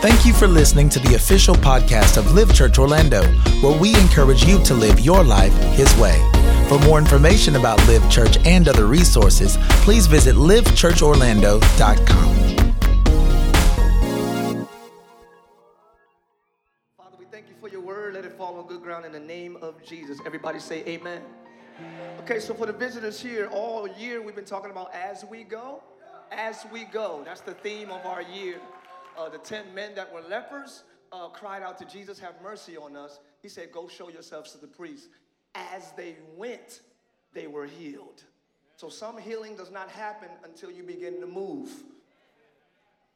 Thank you for listening to the official podcast of Live Church Orlando, where we encourage you to live your life His way. For more information about Live Church and other resources, please visit livechurchorlando.com. Father, we thank you for your word. Let it fall on good ground in the name of Jesus. Everybody say amen. Okay, so for the visitors here, all year we've been talking about as we go, as we go. That's the theme of our year. Uh, the 10 men that were lepers uh, cried out to Jesus, Have mercy on us. He said, Go show yourselves to the priest. As they went, they were healed. So some healing does not happen until you begin to move.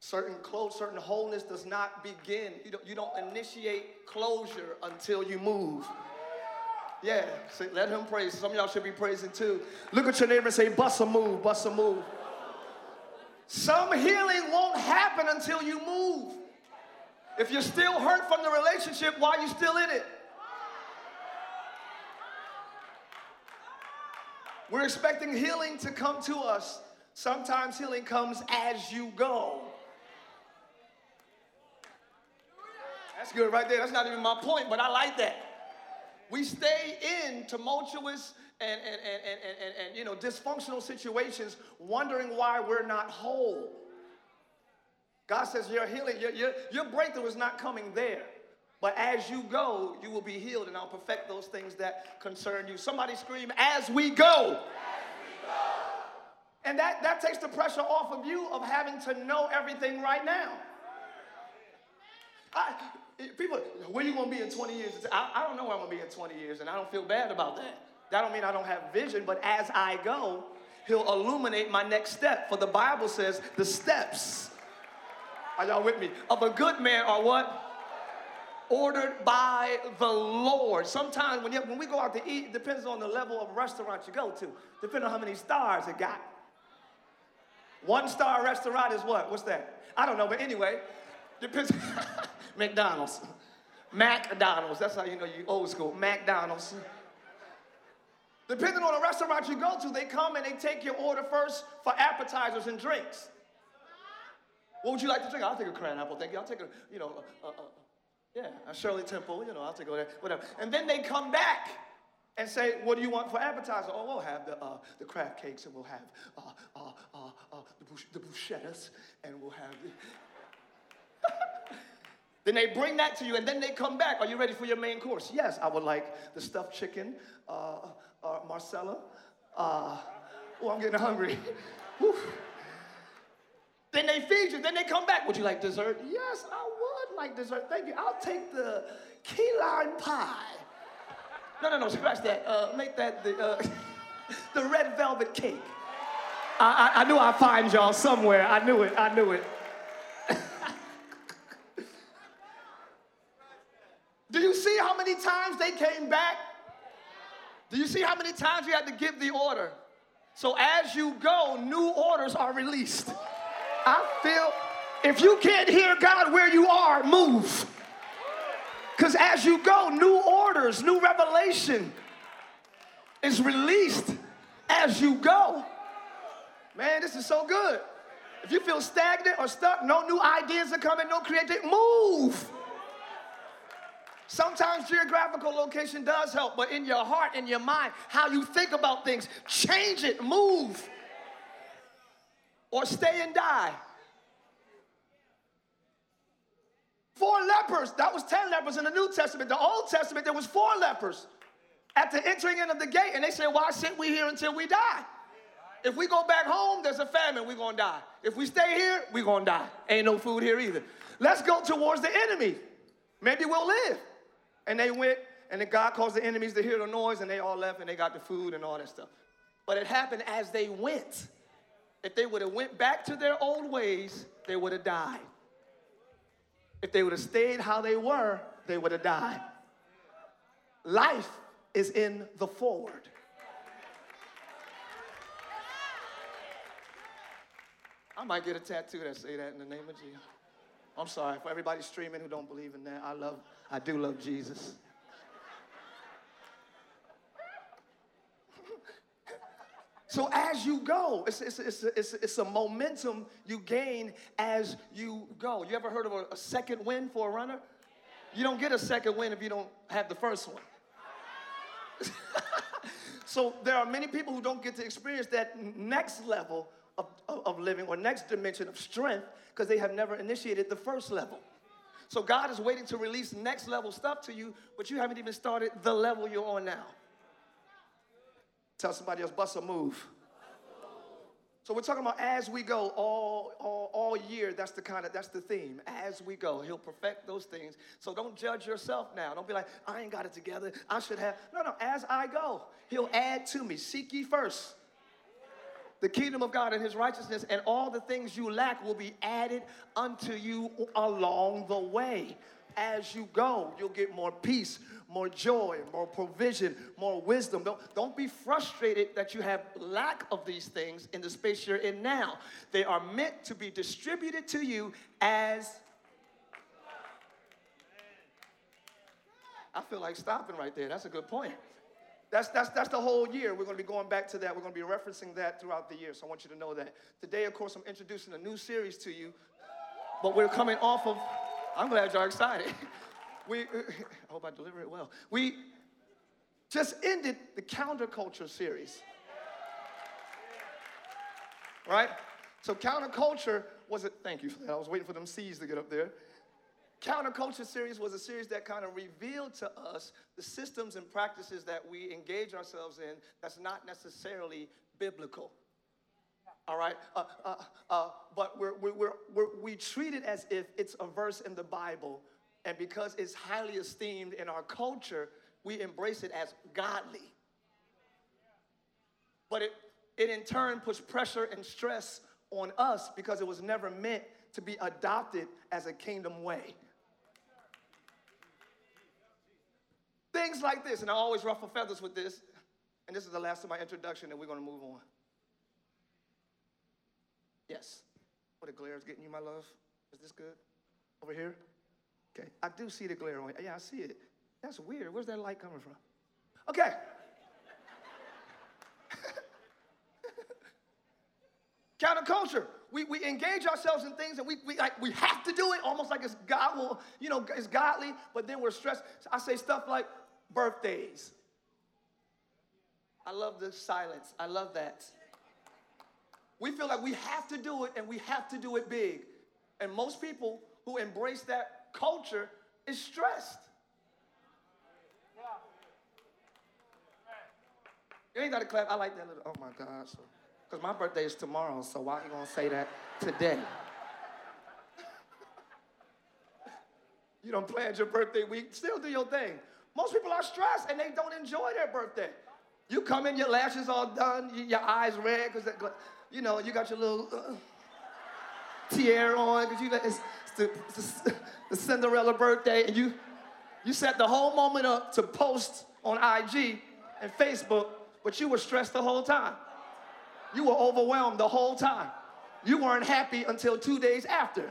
Certain close, certain wholeness does not begin. You don't, you don't initiate closure until you move. Yeah, let him praise. Some y'all should be praising too. Look at your neighbor and say, bust a move, bust a move. Some healing won't happen until you move. If you're still hurt from the relationship, why are you still in it? We're expecting healing to come to us. Sometimes healing comes as you go. That's good right there. That's not even my point, but I like that. We stay in tumultuous and, and, and, and, and, and, you know dysfunctional situations wondering why we're not whole. God says your healing, your, your, your breakthrough is not coming there. But as you go, you will be healed, and I'll perfect those things that concern you. Somebody scream, as we go. As we go. And that, that takes the pressure off of you of having to know everything right now. I, people, where you gonna be in 20 years? I, I don't know where I'm gonna be in 20 years, and I don't feel bad about that. That don't mean I don't have vision, but as I go, he'll illuminate my next step. For the Bible says the steps, are y'all with me? Of a good man are what? Ordered by the Lord. Sometimes when, you, when we go out to eat, it depends on the level of restaurant you go to, depending on how many stars it got. One star restaurant is what? What's that? I don't know, but anyway, depends. McDonald's. McDonald's. That's how you know you old school. McDonald's. Depending on the restaurant you go to, they come and they take your order first for appetizers and drinks. What would you like to drink? I'll take a cran apple, thank you. I'll take a, you know, uh, uh, yeah, a Shirley Temple, you know, I'll take a whatever. And then they come back and say, what do you want for appetizer? Oh, we'll have the, uh, the crab cakes and we'll have uh, uh, uh, uh, the, bush, the bruschettas and we'll have the... then they bring that to you and then they come back. Are you ready for your main course? Yes, I would like the stuffed chicken, uh, Marsala. Uh, oh, I'm getting hungry. then they feed you. Then they come back. Would you like dessert? Yes, I would like dessert. Thank you. I'll take the key lime pie. No, no, no. Scratch that. Uh, make that the uh, the red velvet cake. I, I, I knew I'd find y'all somewhere. I knew it. I knew it. Do you see how many times they came back? Do you see how many times you had to give the order? So as you go, new orders are released. I feel if you can't hear God where you are, move. Because as you go, new orders, new revelation is released as you go. Man, this is so good. If you feel stagnant or stuck, no new ideas are coming, no creative, move. Sometimes geographical location does help, but in your heart, in your mind, how you think about things, change it, move, or stay and die. Four lepers, that was 10 lepers in the New Testament. The Old Testament, there was four lepers at the entering in of the gate, and they said, Why sit we here until we die? If we go back home, there's a famine, we're gonna die. If we stay here, we're gonna die. Ain't no food here either. Let's go towards the enemy. Maybe we'll live. And they went, and then God caused the enemies to hear the noise, and they all left, and they got the food and all that stuff. But it happened as they went. If they would have went back to their old ways, they would have died. If they would have stayed how they were, they would have died. Life is in the forward. I might get a tattoo that say that in the name of Jesus. I'm sorry for everybody streaming who don't believe in that. I love, I do love Jesus. So as you go, it's, it's, it's, it's, it's a momentum you gain as you go. You ever heard of a, a second win for a runner? You don't get a second win if you don't have the first one. so there are many people who don't get to experience that next level of, of, of living or next dimension of strength because they have never initiated the first level. So God is waiting to release next level stuff to you, but you haven't even started the level you're on now. Tell somebody else, bust a move. So we're talking about as we go all, all, all year. That's the kind of that's the theme. As we go, He'll perfect those things. So don't judge yourself now. Don't be like, I ain't got it together. I should have. No, no. As I go, He'll add to me. Seek ye first the kingdom of God and his righteousness, and all the things you lack will be added unto you along the way. As you go, you'll get more peace, more joy, more provision, more wisdom. Don't, don't be frustrated that you have lack of these things in the space you're in now. They are meant to be distributed to you as. I feel like stopping right there. That's a good point. That's, that's, that's the whole year. We're going to be going back to that. We're going to be referencing that throughout the year. So I want you to know that. Today, of course, I'm introducing a new series to you, but we're coming off of, I'm glad y'all excited. We, I hope I deliver it well. We just ended the counterculture series. Right? So counterculture was it, thank you for that. I was waiting for them C's to get up there. Counterculture series was a series that kind of revealed to us the systems and practices that we engage ourselves in that's not necessarily biblical. All right? Uh, uh, uh, but we're, we're, we're, we treat it as if it's a verse in the Bible, and because it's highly esteemed in our culture, we embrace it as godly. But it, it in turn puts pressure and stress on us because it was never meant to be adopted as a kingdom way. Things like this, and I always ruffle feathers with this, and this is the last of my introduction, and we're going to move on. Yes. What the glare is getting you, my love? Is this good? Over here? Okay. I do see the glare on it. Yeah, I see it. That's weird. Where's that light coming from? Okay. Counterculture. We, we engage ourselves in things and we, we, like, we have to do it almost like it's God will, you know, it's godly, but then we're stressed. I say stuff like, birthdays. I love the silence. I love that. We feel like we have to do it and we have to do it big. And most people who embrace that culture is stressed. You ain't got to clap. I like that little, oh my God. Because my birthday is tomorrow, so why are you going to say that today? you don't plan your birthday week, still do your thing. Most people are stressed and they don't enjoy their birthday. You come in, your lashes all done, your eyes red because you know you got your little uh, tiara on because you it's, it's, the, it's the Cinderella birthday, and you you set the whole moment up to post on IG and Facebook, but you were stressed the whole time. You were overwhelmed the whole time. You weren't happy until two days after.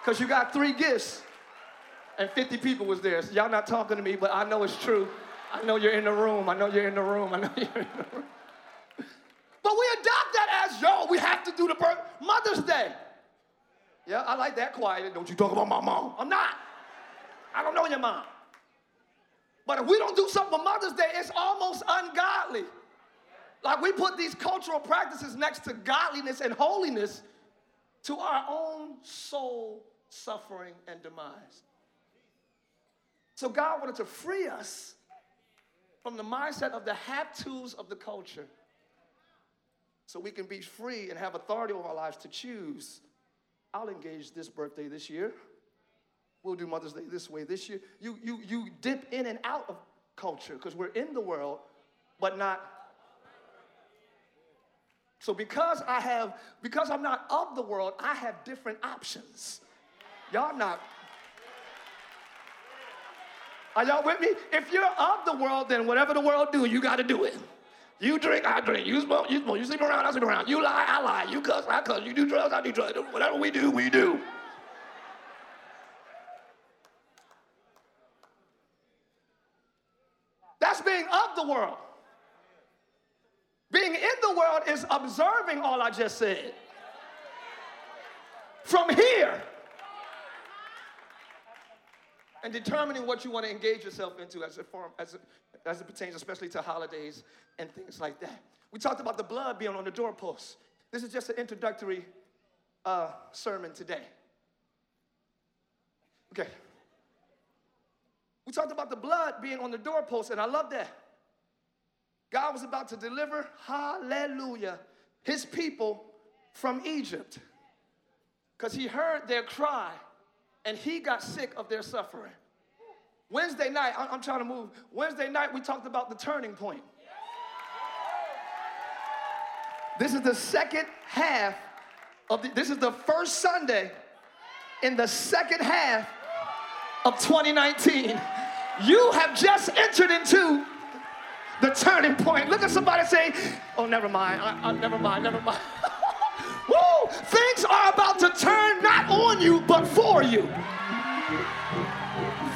Because you got three gifts and 50 people was there. So y'all not talking to me, but I know it's true. I know you're in the room. I know you're in the room. I know you're in the room. But we adopt that as, yo, we have to do the birth. Mother's Day. Yeah, I like that quiet. Don't you talk about my mom. I'm not. I don't know your mom. But if we don't do something for Mother's Day, it's almost ungodly. Like we put these cultural practices next to godliness and holiness to our own soul suffering and demise. So God wanted to free us from the mindset of the have tos of the culture so we can be free and have authority over our lives to choose. I'll engage this birthday this year. We'll do Mother's Day this way this year. You, you, you dip in and out of culture because we're in the world, but not. So because I have, because I'm not of the world, I have different options. Y'all not are y'all with me? If you're of the world, then whatever the world do, you got to do it. You drink, I drink. You smoke, you smoke. You sleep around, I sleep around. You lie, I lie. You cuss, I cuss. You do drugs, I do drugs. Whatever we do, we do. That's being of the world. Being in the world is observing all I just said. From here. And determining what you want to engage yourself into as, a form, as, a, as it pertains, especially to holidays and things like that. We talked about the blood being on the doorpost. This is just an introductory uh, sermon today. Okay. We talked about the blood being on the doorpost, and I love that. God was about to deliver, hallelujah, his people from Egypt because he heard their cry and he got sick of their suffering. Wednesday night, I'm trying to move. Wednesday night, we talked about the turning point. This is the second half of the, this is the first Sunday in the second half of 2019. You have just entered into the turning point. Look at somebody say, Oh, never mind. I, I, never mind, never mind. Woo! Things are about to turn on you, but for you.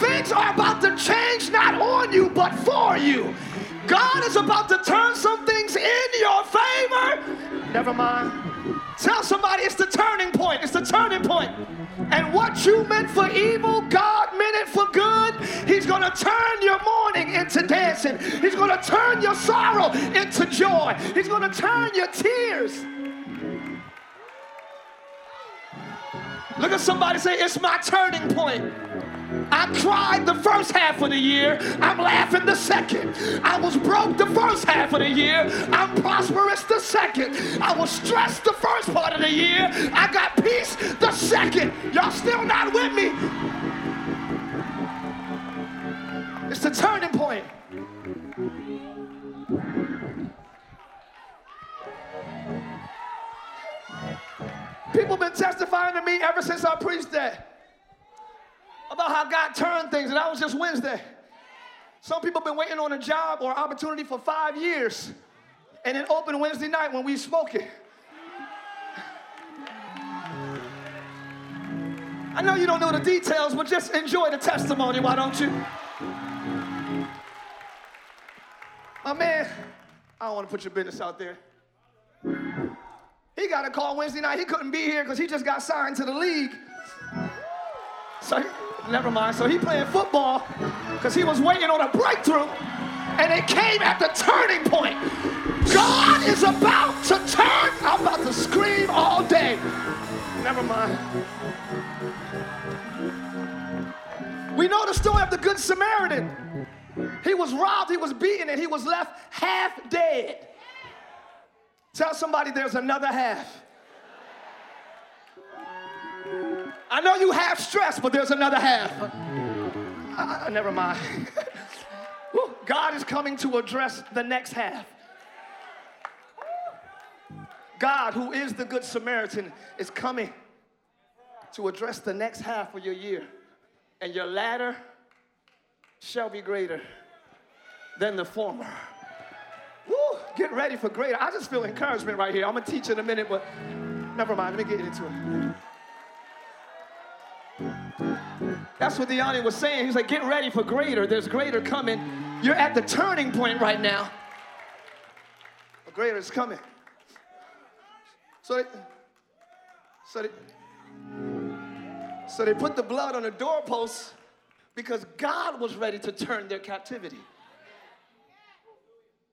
Things are about to change not on you, but for you. God is about to turn some things in your favor. Never mind. Tell somebody it's the turning point. It's the turning point. And what you meant for evil, God meant it for good. He's going to turn your mourning into dancing. He's going to turn your sorrow into joy. He's going to turn your tears. Look at somebody say, It's my turning point. I cried the first half of the year. I'm laughing the second. I was broke the first half of the year. I'm prosperous the second. I was stressed the first part of the year. I got peace the second. Y'all still not with me? It's the turning point. People been testifying to me ever since I preached that about how God turned things, and that was just Wednesday. Some people been waiting on a job or opportunity for five years, and it opened Wednesday night when we spoke it. I know you don't know the details, but just enjoy the testimony, why don't you? My man, I don't want to put your business out there. He got a call Wednesday night. He couldn't be here because he just got signed to the league. So Never mind. So he playing football because he was waiting on a breakthrough, and it came at the turning point. God is about to turn. I'm about to scream all day. Never mind. We know the story of the Good Samaritan. He was robbed, he was beaten, and he was left half dead. Tell somebody there's another half. I know you have stress, but there's another half. Uh, never mind. God is coming to address the next half. God, who is the Good Samaritan, is coming to address the next half of your year. And your latter shall be greater than the former. Get ready for greater. I just feel encouragement right here. I'm going to teach in a minute, but never mind. Let me get into it. That's what Deani was saying. He's like, get ready for greater. There's greater coming. You're at the turning point right now. A greater is coming. So they, so they, so they put the blood on the doorposts because God was ready to turn their captivity.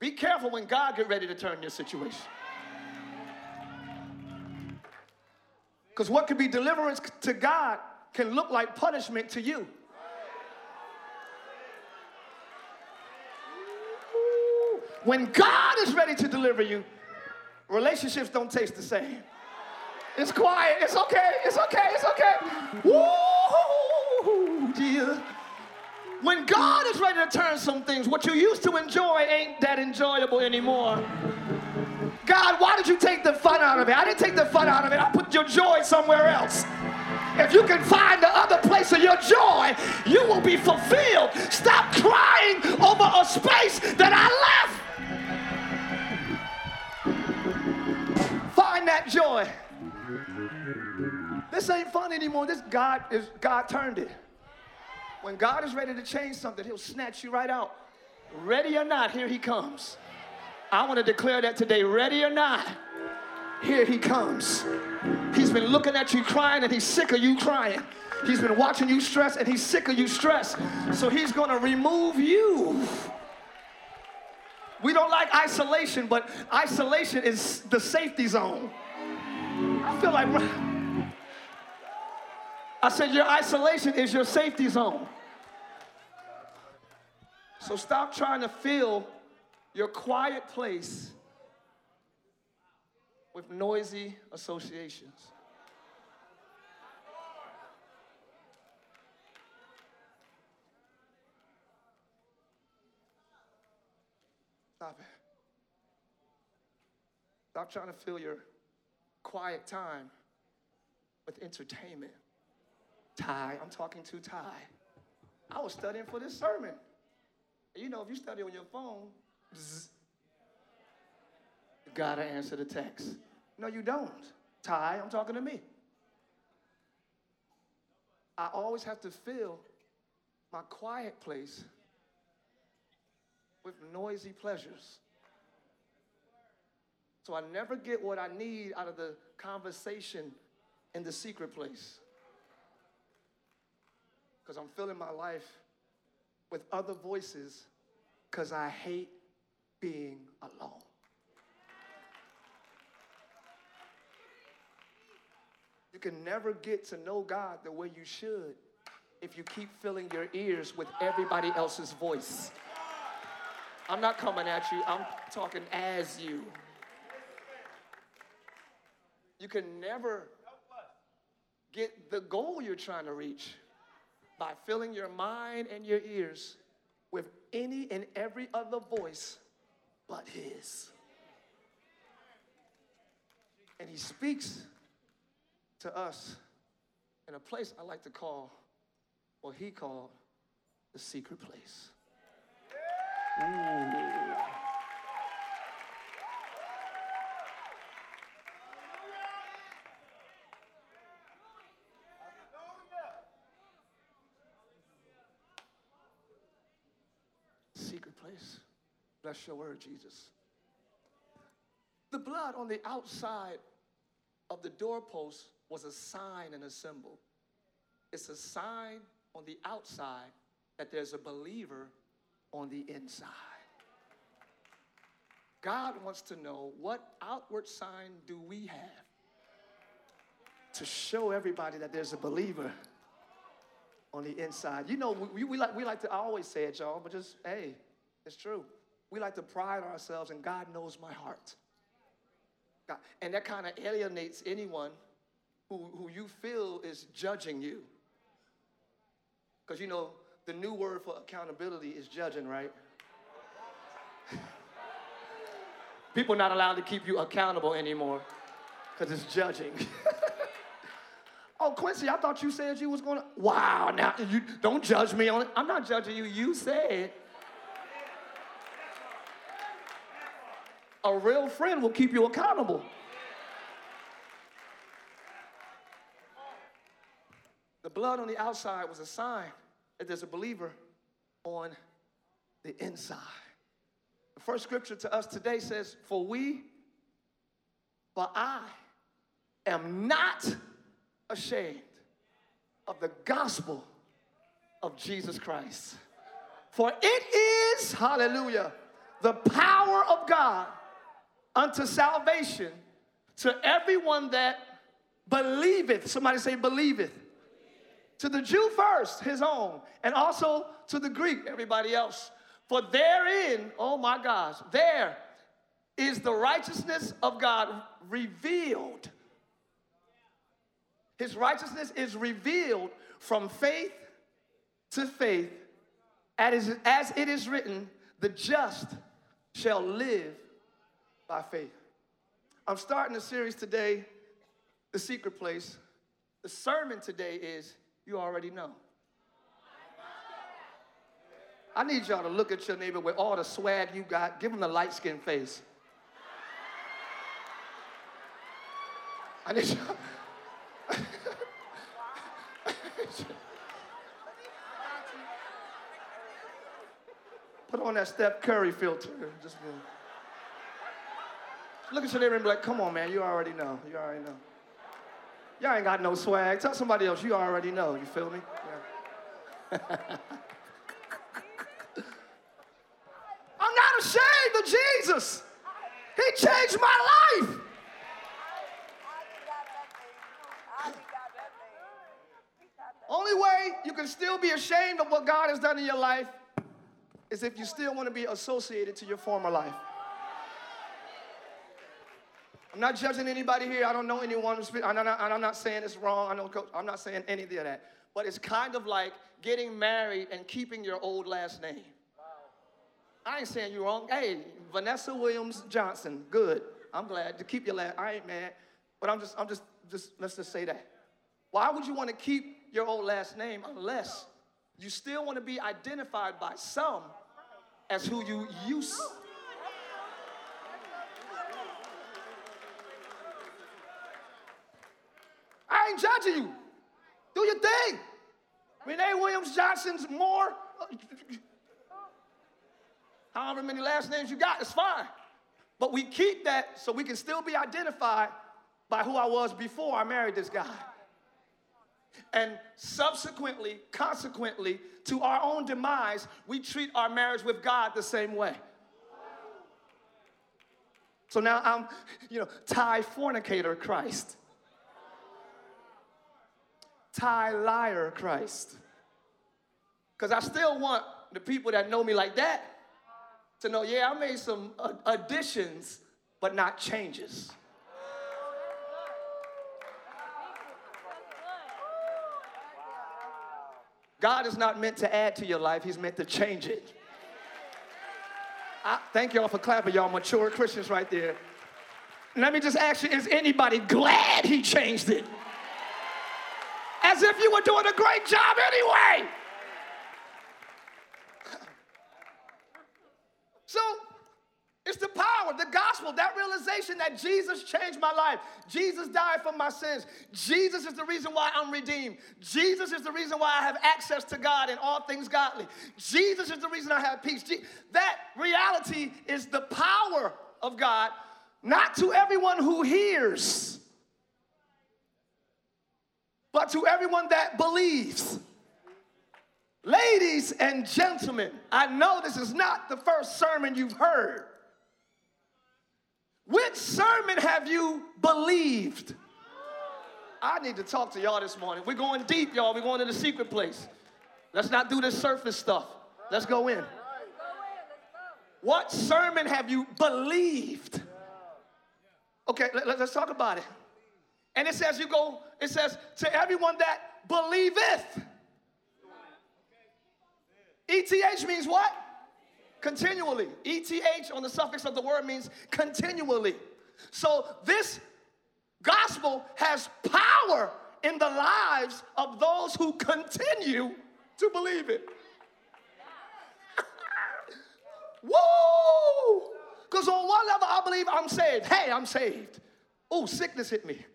Be careful when God get ready to turn your situation. Because what could be deliverance to God can look like punishment to you. When God is ready to deliver you, relationships don't taste the same. It's quiet. It's okay. It's okay. It's okay. Woo, Jesus. When God is ready to turn some things, what you used to enjoy ain't that enjoyable anymore. God, why did you take the fun out of it? I didn't take the fun out of it. I put your joy somewhere else. If you can find the other place of your joy, you will be fulfilled. Stop crying over a space that I left. Find that joy. This ain't fun anymore. This God is God turned it. When God is ready to change something, he'll snatch you right out. Ready or not, here he comes. I want to declare that today, ready or not, here he comes. He's been looking at you crying and he's sick of you crying. He's been watching you stress and he's sick of you stress. So he's going to remove you. We don't like isolation, but isolation is the safety zone. I feel like I said your isolation is your safety zone. So stop trying to fill your quiet place with noisy associations. Stop it. Stop trying to fill your quiet time with entertainment. Tye, I'm talking to Tye. I was studying for this sermon. You know, if you study on your phone, bzz, you gotta answer the text. No, you don't. Tye, I'm talking to me. I always have to fill my quiet place with noisy pleasures. So I never get what I need out of the conversation in the secret place. Because I'm filling my life with other voices because I hate being alone. You can never get to know God the way you should if you keep filling your ears with everybody else's voice. I'm not coming at you, I'm talking as you. You can never get the goal you're trying to reach by filling your mind and your ears with any and every other voice but His. And He speaks to us in a place I like to call, what He called the secret place. Ooh. Secret place. Bless your word, Jesus. The blood on the outside of the doorpost was a sign and a symbol. It's a sign on the outside that there's a believer on the inside. God wants to know what outward sign do we have to show everybody that there's a believer on the inside. You know, we, we, like, we like to, always say it, y'all, but just, hey, it's true. We like to pride ourselves, and God knows my heart. God, and that kind of alienates anyone who, who you feel is judging you. Because, you know, the new word for accountability is judging, right? People not allowed to keep you accountable anymore because it's judging. oh, Quincy, I thought you said you was going to. Wow, now you don't judge me on it. I'm not judging you. You said. A real friend will keep you accountable. The blood on the outside was a sign that there's a believer on the inside. The first scripture to us today says, For we, for I am not ashamed of the gospel of Jesus Christ. For it is, hallelujah, the power of God unto salvation to everyone that believeth. Somebody say, believeth. To the Jew first, his own, and also to the Greek, everybody else. For therein, oh my gosh, there is the righteousness of God revealed. His righteousness is revealed from faith to faith, as it is written, the just shall live by faith. I'm starting a series today, The Secret Place. The sermon today is you already know. I need y'all to look at your neighbor with all the swag you got. Give him the light skinned face. I need y'all. Put on that Steph Curry filter. Just Look at your neighbor and be like, come on, man, you already know. You already know. Y'all ain't got no swag. Tell somebody else, you already know. You feel me? Yeah. I'm not ashamed of Jesus. He changed my life. Only way you can still be ashamed of what God has done in your life is if you still want to be associated to your former life. Not judging anybody here. I don't know anyone I'm not, I'm not saying it's wrong. I know, coach, I'm not saying any of that. But it's kind of like getting married and keeping your old last name. I ain't saying you're wrong. Hey, Vanessa Williams Johnson, good. I'm glad to keep your last. I ain't mad, but I'm just, I'm just, just let's just say that. Why would you want to keep your old last name unless you still want to be identified by some as who you used ain't judging you. Do your thing. Renee Williams Johnson's more. However many last names you got, it's fine. But we keep that so we can still be identified by who I was before I married this guy. And subsequently, consequently, to our own demise, we treat our marriage with God the same way. So now I'm, you know, Tye fornicator Christ. Tye liar Christ. Because I still want the people that know me like that to know, yeah, I made some additions, but not changes. God is not meant to add to your life, He's meant to change it. I, thank y'all for clapping, y'all mature Christians right there. Let me just ask you is anybody glad He changed it? If you were doing a great job anyway. So, it's the power, the gospel, that realization that Jesus changed my life. Jesus died for my sins. Jesus is the reason why I'm redeemed. Jesus is the reason why I have access to God and all things godly. Jesus is the reason I have peace. That reality is the power of God, not to everyone who hears, but to everyone that believes. Ladies and gentlemen, I know this is not the first sermon you've heard. Which sermon have you believed? I need to talk to y'all this morning. We're going deep, y'all. We're going to the secret place. Let's not do this surface stuff. Let's go in. What sermon have you believed? Okay, let, us talk about it. And it says, you go, it says, to everyone that believeth. ETH means what? Continually. ETH on the suffix of the word means continually. So this gospel has power in the lives of those who continue to believe it. Woo! Because on one level, I believe I'm saved. Hey, I'm saved. Oh, sickness hit me.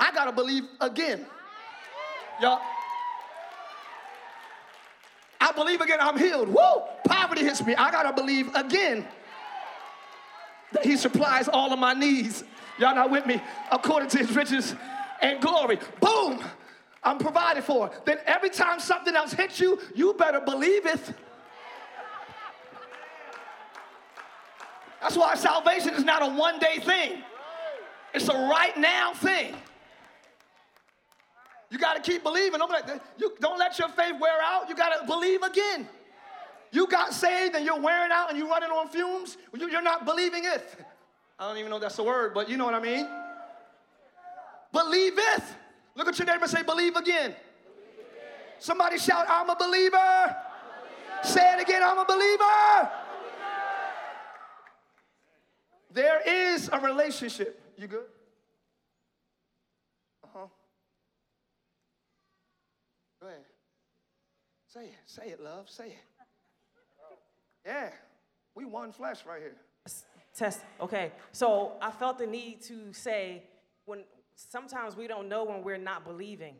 I gotta believe again. Y'all. I believe again, I'm healed. Woo! Poverty hits me. I gotta believe again that He supplies all of my needs. Y'all not with me? According to His riches and glory. Boom! I'm provided for. Then every time something else hits you, you better believe it. That's why salvation is not a one day thing, it's a right now thing. You got to keep believing. Don't let, you, don't let your faith wear out. You got to believe again. You got saved and you're wearing out and you're running on fumes. You're not believing it. I don't even know that's a word, but you know what I mean. Believe it. Look at your neighbor and say, believe again. Somebody shout, I'm a believer. I'm a believer. Say it again. I'm a believer. There is a relationship. You good? Go ahead. Say it. Say it, love. Say it. Yeah. We one flesh right here. Test. Okay. So I felt the need to say when sometimes we don't know when we're not believing.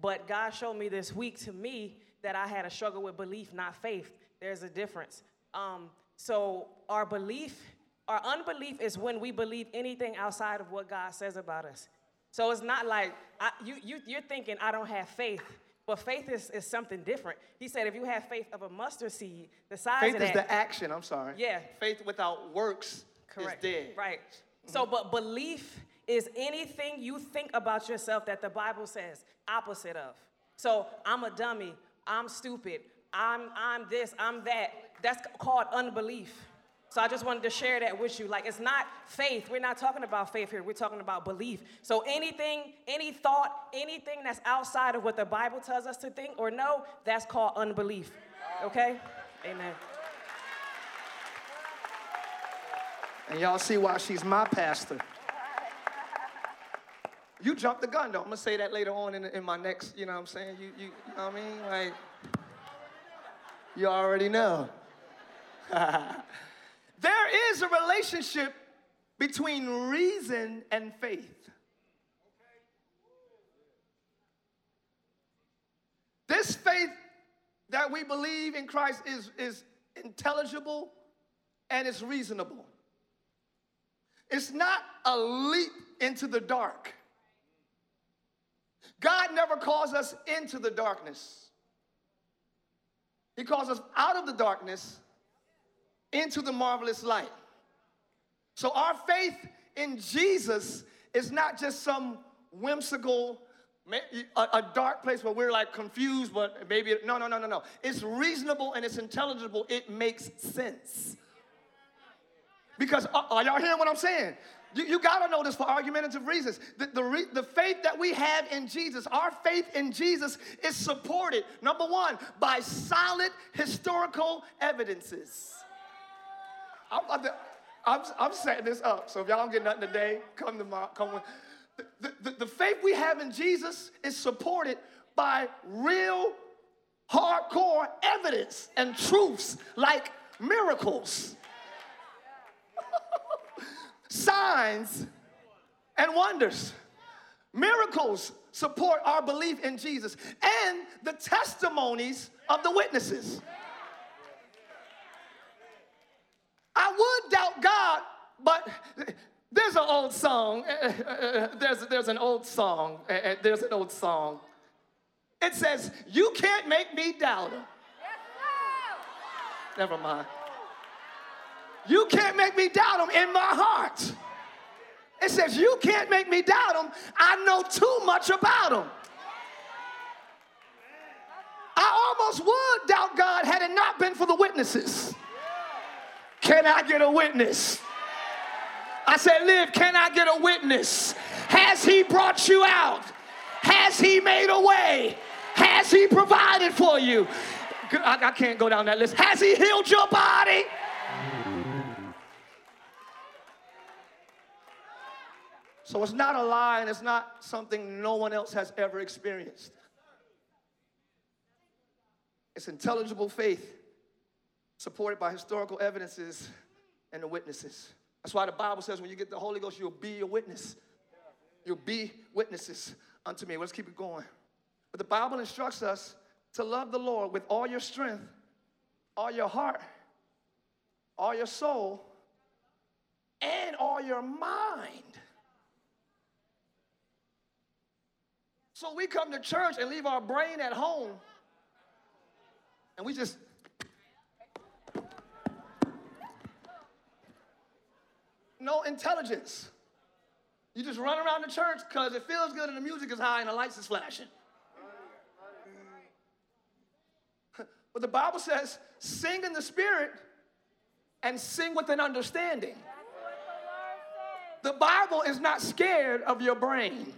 But God showed me this week to me that I had a struggle with belief, not faith. There's a difference. Um, so our belief Our unbelief is when we believe anything outside of what God says about us. So it's not like I, you, you, you're thinking, I don't have faith. But faith is, is something different. He said, if you have faith of a mustard seed, the size Faith of is the action, I'm sorry. Yeah. Faith without works Correct. is dead. Right. So, but belief is anything you think about yourself that the Bible says opposite of. So, I'm a dummy. I'm stupid. I'm I'm this. I'm that. That's called unbelief. So I just wanted to share that with you. Like it's not faith. We're not talking about faith here. We're talking about belief. So anything, any thought, anything that's outside of what the Bible tells us to think or know, that's called unbelief. Okay? Amen. And y'all see why she's my pastor. You jumped the gun though. I'm gonna say that later on in, in my next, you know what I'm saying? You, you, you know what I mean? Like, you already know. there is a relationship between reason and faith. This faith that we believe in Christ is, is intelligible and it's reasonable. It's not a leap into the dark. God never calls us into the darkness. He calls us out of the darkness into the marvelous light. So our faith in Jesus is not just some whimsical, a, dark place where we're like confused, but maybe, no, no, no, no, no. It's reasonable and it's intelligible. It makes sense. Because uh, are y'all hearing what I'm saying? You, you got to know this for argumentative reasons. The, the, re, the faith that we have in Jesus, our faith in Jesus is supported, number one, by solid historical evidences. I'm, I'm, I'm setting this up, so if y'all don't get nothing today, come tomorrow. Come with. The, the, the faith we have in Jesus is supported by real, hardcore evidence and truths like miracles signs and wonders. Miracles support our belief in Jesus and the testimonies of the witnesses. I would doubt God, but there's an old song. There's, there's an old song. There's an old song. It says, You can't make me doubt him. Never mind. You can't make me doubt him in my heart. It says, You can't make me doubt him. I know too much about him. I almost would doubt God had it not been for the witnesses. Can I get a witness? I said, Live, can I get a witness? Has he brought you out? Has he made a way? Has he provided for you? I, I can't go down that list. Has he healed your body? So it's not a lie and it's not something no one else has ever experienced. It's intelligible faith supported by historical evidences and the witnesses. That's why the Bible says when you get the Holy Ghost, you'll be a witness. You'll be witnesses unto me. Let's keep it going. But the Bible instructs us to love the Lord with all your strength, all your heart, all your soul, and all your mind. So we come to church and leave our brain at home and we just no intelligence. You just run around the church because it feels good and the music is high and the lights is flashing. But the Bible says, sing in the spirit and sing with an understanding. The Bible is not scared of your brain.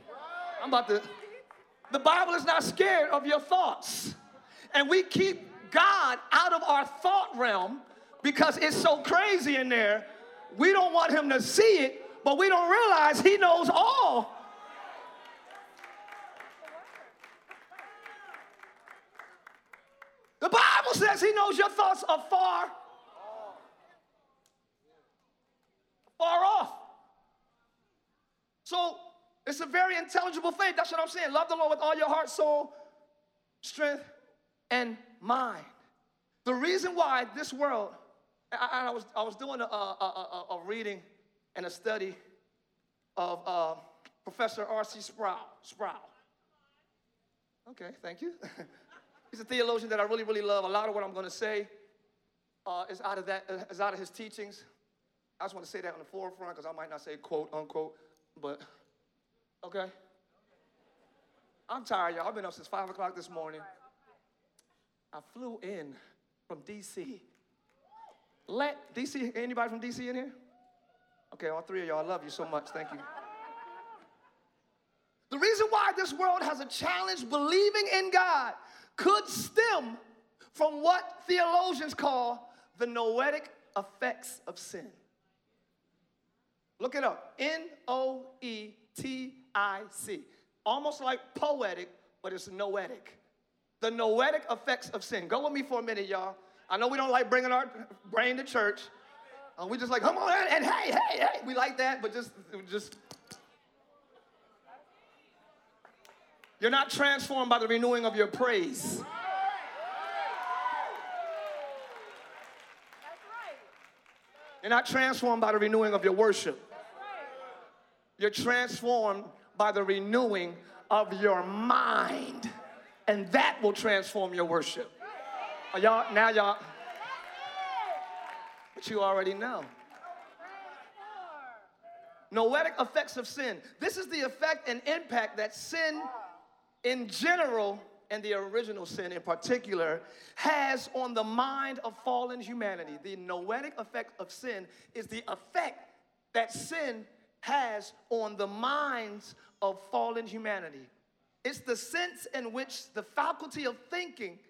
I'm about to. The Bible is not scared of your thoughts. And we keep God out of our thought realm because it's so crazy in there. We don't want him to see it, but we don't realize he knows all. The Bible says he knows your thoughts are far, far off. So it's a very intelligible faith. That's what I'm saying. Love the Lord with all your heart, soul, strength, and mind. The reason why this world I, I was, I was doing a, a, a, a, reading and a study of uh, Professor R.C. Sproul. Sproul. Okay, thank you. He's a theologian that I really, really love. A lot of what I'm going to say uh, is out of that, uh, out of his teachings. I just want to say that on the forefront because I might not say quote unquote, but okay. I'm tired, y'all. I've been up since five o'clock this morning. I flew in from DC. Let DC, anybody from DC in here? Okay, all three of y'all, I love you so much. Thank you. The reason why this world has a challenge believing in God could stem from what theologians call the noetic effects of sin. Look it up N O E T I C. Almost like poetic, but it's noetic. The noetic effects of sin. Go with me for a minute, y'all. I know we don't like bringing our brain to church. Uh, we just like, come on, and, and hey, hey, hey. We like that, but just, just. You're not transformed by the renewing of your praise. You're not transformed by the renewing of your worship. You're transformed by the renewing of your mind. And that will transform your worship. Y'all, now y'all, but you already know. Noetic effects of sin. This is the effect and impact that sin in general and the original sin in particular has on the mind of fallen humanity. The noetic effect of sin is the effect that sin has on the minds of fallen humanity. It's the sense in which the faculty of thinking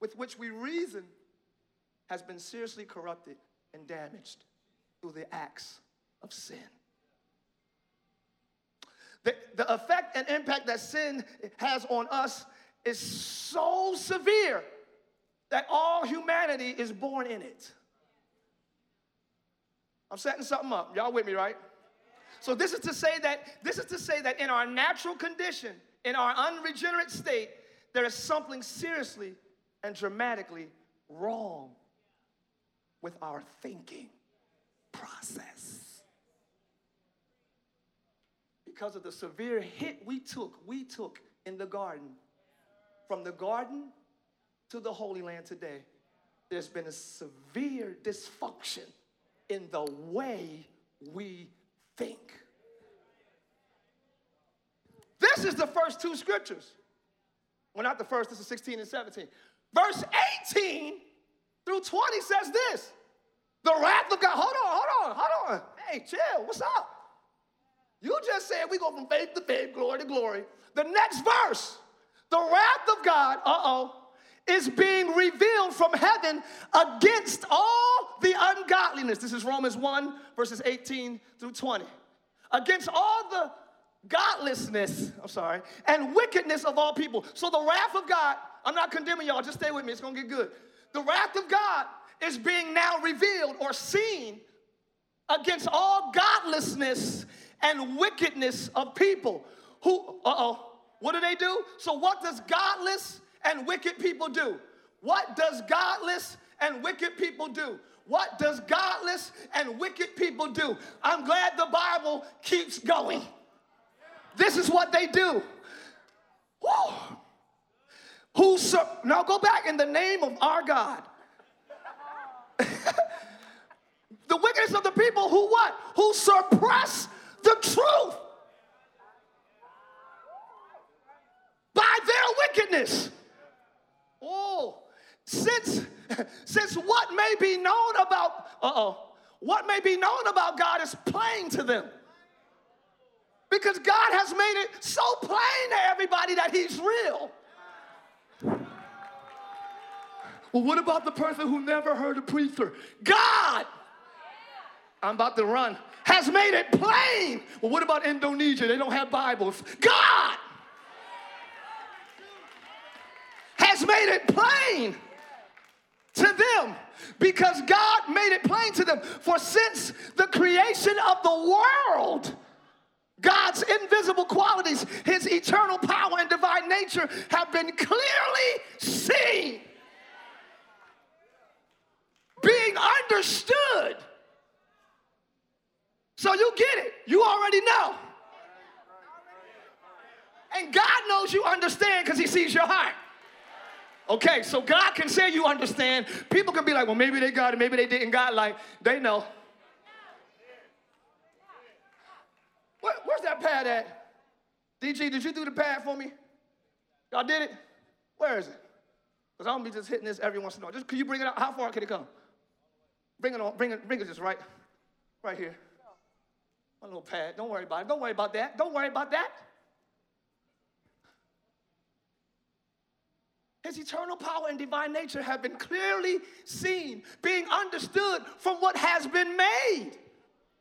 with which we reason has been seriously corrupted and damaged through the acts of sin. The, the effect and impact that sin has on us is so severe that all humanity is born in it. I'm setting something up. Y'all with me, right? So this is to say that this is to say that in our natural condition, in our unregenerate state, there is something seriously and dramatically wrong with our thinking process. Because of the severe hit we took, we took in the garden. From the garden to the Holy Land today, there's been a severe dysfunction in the way we think. This is the first two scriptures. Well, not the first, this is 16 and 17. Verse 18 through 20 says this The wrath of God. Hold on, hold on, hold on. Hey, chill, what's up? You just said we go from faith to faith, glory to glory. The next verse, the wrath of God, uh oh, is being revealed from heaven against all the ungodliness. This is Romans 1, verses 18 through 20. Against all the godlessness, I'm sorry, and wickedness of all people. So the wrath of God, I'm not condemning y'all, just stay with me, it's gonna get good. The wrath of God is being now revealed or seen against all godlessness and wickedness of people who, uh oh, what do they do? So, what does godless and wicked people do? What does godless and wicked people do? What does godless and wicked people do? I'm glad the Bible keeps going. This is what they do. Woo. Who sur- now go back in the name of our God. the wickedness of the people who what? Who suppress the truth by their wickedness. Oh, since since what may be known about uh-oh, what may be known about God is plain to them. Because God has made it so plain to everybody that He's real. Well, what about the person who never heard a preacher? God, I'm about to run, has made it plain. Well, what about Indonesia? They don't have Bibles. God has made it plain to them because God made it plain to them. For since the creation of the world, God's invisible qualities, his eternal power and divine nature have been clearly seen, being understood. So you get it. You already know. And God knows you understand because He sees your heart. Okay, so God can say you understand. People can be like, well, maybe they got it, maybe they didn't. God, like, they know. Where, where's that pad at? DG, did you do the pad for me? Y'all did it? Where is it? Because I'm gonna be just hitting this every once in a while. Just can you bring it out? How far can it come? Bring it on, bring it, bring it just right, right here. My little pad. Don't worry about it. Don't worry about that. Don't worry about that. His eternal power and divine nature have been clearly seen, being understood from what has been made.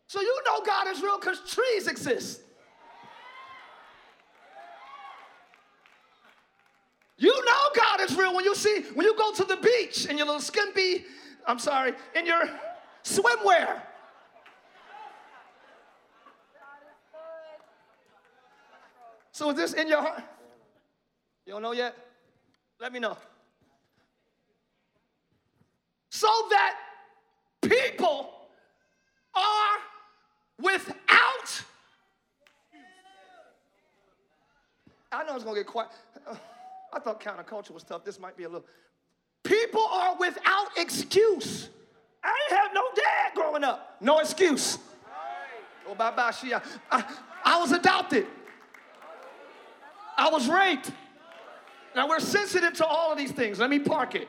So you know God is real because trees exist. You know God is real when you see, when you go to the beach in your little skimpy, I'm sorry, in your swimwear. So is this in your heart? You don't know yet? Let me know. So that people are without. I know it's gonna get quiet. I thought counterculture was tough. This might be a little. People are without excuse. I didn't have no dad growing up. No excuse. Oh, bye bye, she. I, I was adopted. I was raped. Now we're sensitive to all of these things. Let me park it.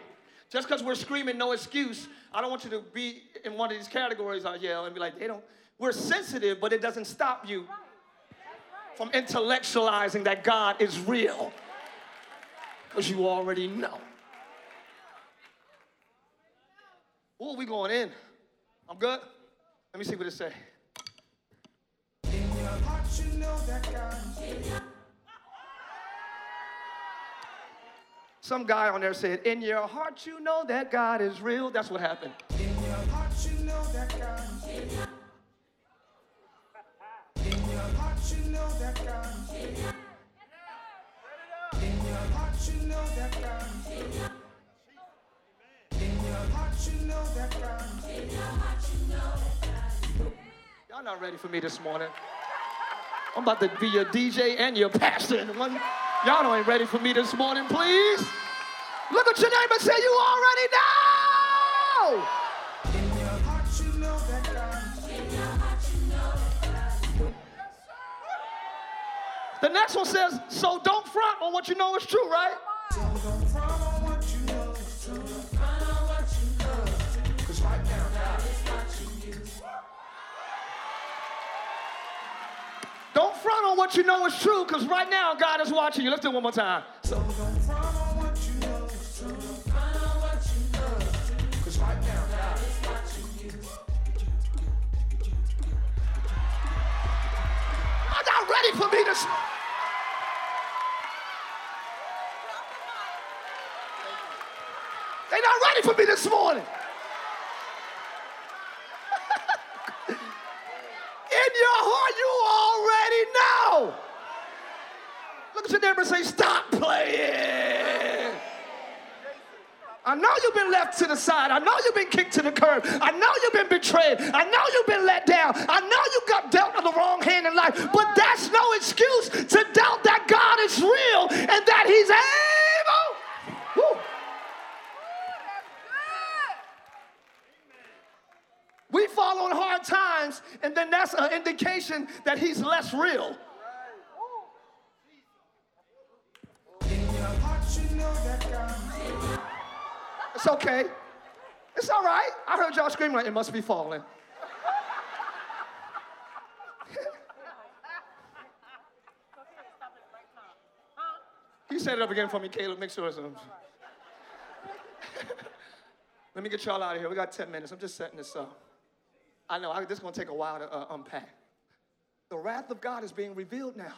Just because we're screaming no excuse, I don't want you to be in one of these categories I yell and be like, they don't. We're sensitive, but it doesn't stop you from intellectualizing that God is real. Because you already know. Oh, we going in. I'm good? Let me see what it say. Some guy on there said, In your heart, you know that God is real. That's what happened. In your heart, you know that Y'all not ready for me this morning. I'm about to be your DJ and your pastor one. Y'all ain't ready for me this morning, please. Look at your neighbor and say, You already know. The next one says, So don't front on what you know is true, right? On what you know is true, because right now God is watching you. Do it one more time. So ready for me to. They're not ready for me this morning. In your heart, you already know. Look at your neighbor say, Stop playing. I know you've been left to the side. I know you've been kicked to the curb. I know you've been betrayed. I know you've been let down. I know you got dealt with the wrong hand in life. But that's no excuse to doubt that God is real and that He's able. Woo. We fall on hard times, and then that's an indication that He's less real. It's okay. It's all right. I heard y'all screaming like it must be falling. you set it up again for me, Caleb. Make sure it's. Um... Let me get y'all out of here. We got 10 minutes. I'm just setting this up. I know I, this is going to take a while to uh, unpack. The wrath of God is being revealed now.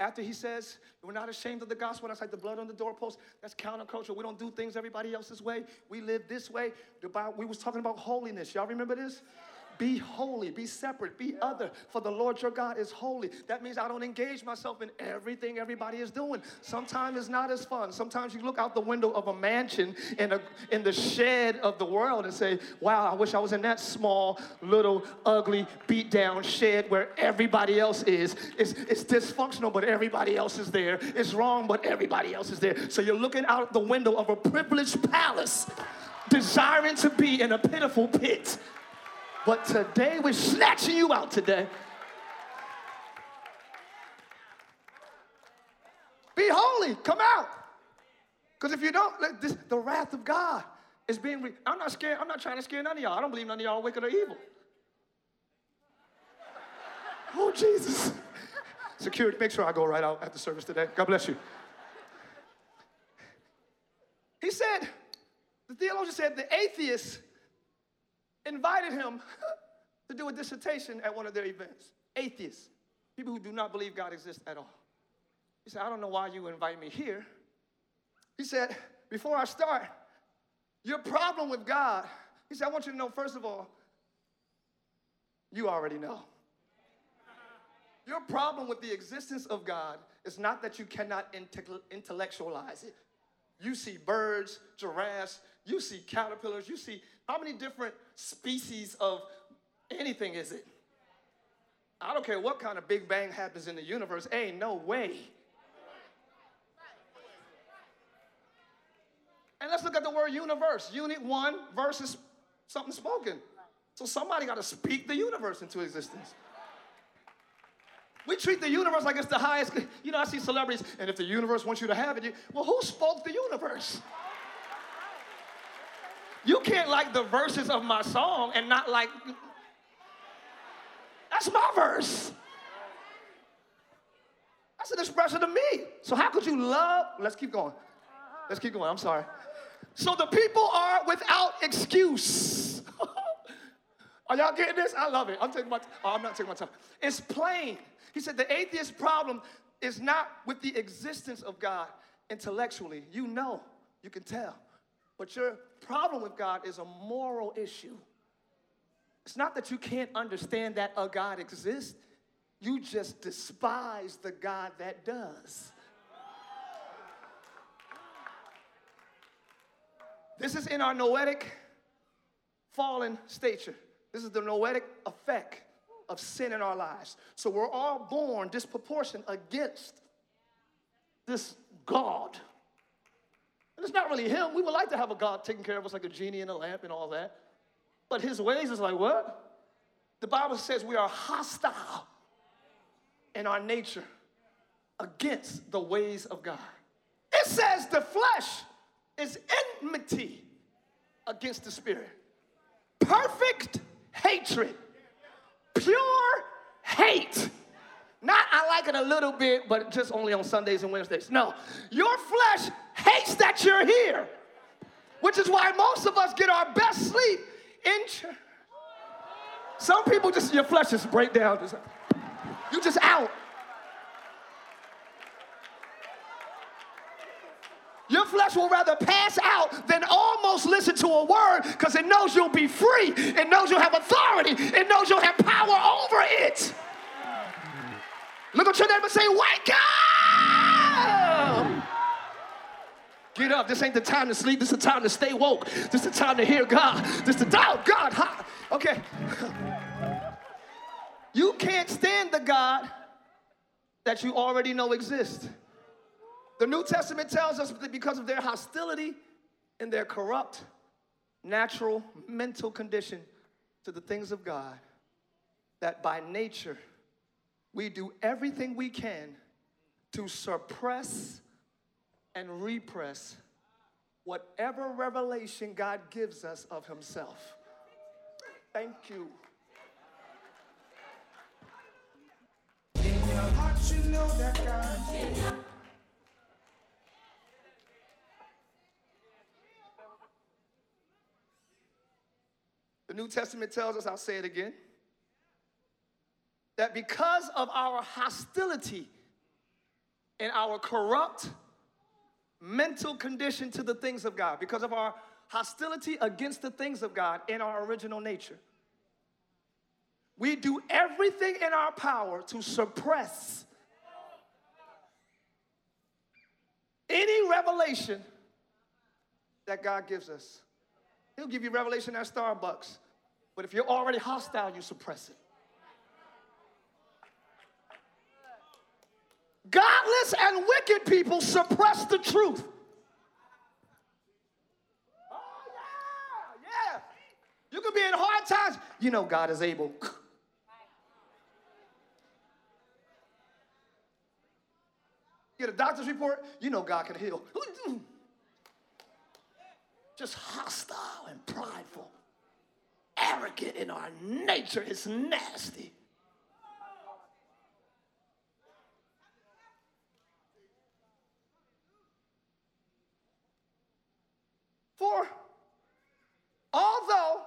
After he says, We're not ashamed of the gospel, that's like the blood on the doorpost. That's counterculture. We don't do things everybody else's way. We live this way. We was talking about holiness. Y'all remember this? Be holy, be separate, be other, for the Lord your God is holy. That means I don't engage myself in everything everybody is doing. Sometimes it's not as fun. Sometimes you look out the window of a mansion in, a, in the shed of the world and say, Wow, I wish I was in that small, little, ugly, beat down shed where everybody else is. It's, it's dysfunctional, but everybody else is there. It's wrong, but everybody else is there. So you're looking out the window of a privileged palace, desiring to be in a pitiful pit. But today we're snatching you out today. Be holy, come out. Because if you don't, like this, the wrath of God is being. Re- I'm not scared. I'm not trying to scare none of y'all. I don't believe none of y'all are wicked or evil. Oh Jesus! Security, make sure I go right out the service today. God bless you. He said, the theologian said, the atheist invited him to do a dissertation at one of their events. Atheists, people who do not believe God exists at all. He said, I don't know why you invite me here. He said, before I start, your problem with God, he said, I want you to know, first of all, you already know. Your problem with the existence of God is not that you cannot intellectualize it. You see birds, giraffes, you see caterpillars, you see how many different species of anything is it? I don't care what kind of big bang happens in the universe, ain't no way. And let's look at the word universe. Unit one versus something spoken. So somebody got to speak the universe into existence. We treat the universe like it's the highest. You know, I see celebrities, and if the universe wants you to have it, you, well, who spoke the universe? You can't like the verses of my song and not like. That's my verse. That's an expression of me. So how could you love? Let's keep going. Let's keep going. I'm sorry. So the people are without excuse. are y'all getting this? I love it. I'm taking my. T- oh, I'm not taking my time. It's plain. He said the atheist problem is not with the existence of God intellectually. You know, you can tell. But your problem with God is a moral issue. It's not that you can't understand that a God exists, you just despise the God that does. This is in our noetic fallen stature. This is the noetic effect of sin in our lives. So we're all born disproportionate against this God. And it's not really him. We would like to have a God taking care of us like a genie in a lamp and all that. But his ways is like what? The Bible says we are hostile in our nature against the ways of God. It says the flesh is enmity against the spirit. Perfect hatred pure hate. Not I like it a little bit, but just only on Sundays and Wednesdays. No, your flesh hates that you're here, which is why most of us get our best sleep in church. Some people just, your flesh just break down. You just out. Your flesh will rather pass out than almost listen to a word because it knows you'll be free. It knows you'll have authority. It knows you'll have power over it. Look at your neighbor and say, Wake up! Get up. This ain't the time to sleep. This is the time to stay woke. This is the time to hear God. This is the time. oh God. Ha. Okay. You can't stand the God that you already know exists. The New Testament tells us that because of their hostility and their corrupt, natural, mental condition to the things of God, that by nature we do everything we can to suppress and repress whatever revelation God gives us of Himself. Thank you. The New Testament tells us, I'll say it again, that because of our hostility and our corrupt mental condition to the things of God, because of our hostility against the things of God in our original nature, we do everything in our power to suppress any revelation that God gives us. He'll give you revelation at Starbucks, but if you're already hostile, you suppress it. And wicked people suppress the truth. Oh, yeah, yeah. You could be in hard times. You know God is able. Get a doctor's report, you know God can heal. Just hostile and prideful, arrogant in our nature. It's nasty. For although,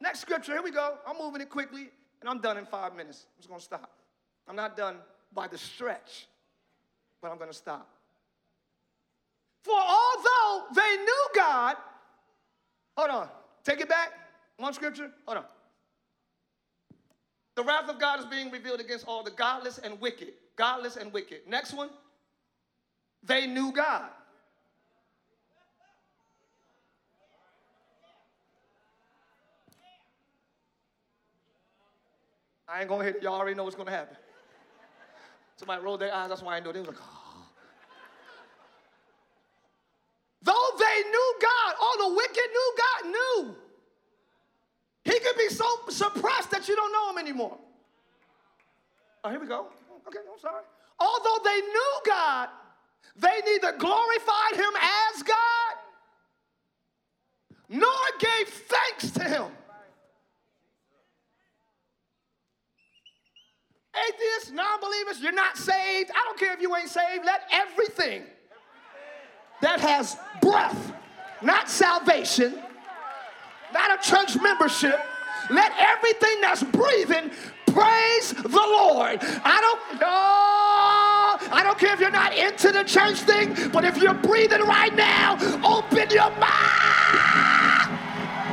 next scripture, here we go. I'm moving it quickly, and I'm done in five minutes. I'm just gonna stop. I'm not done by the stretch, but I'm gonna stop. For although they knew God, hold on, take it back. One scripture, hold on. The wrath of God is being revealed against all the godless and wicked. Godless and wicked. Next one, they knew God. I ain't gonna hit it. Y'all already know what's gonna happen. Somebody rolled their eyes. That's why I know. They was like, oh. Though they knew God, all the wicked knew God knew. He could be so suppressed that you don't know him anymore. Oh, here we go. Okay, I'm sorry. Although they knew God, they neither glorified him as God nor gave thanks to him. Atheists, non believers, you're not saved. I don't care if you ain't saved. Let everything that has breath, not salvation, not a church membership, let everything that's breathing praise the Lord. I don't know. I don't care if you're not into the church thing, but if you're breathing right now, open your mouth.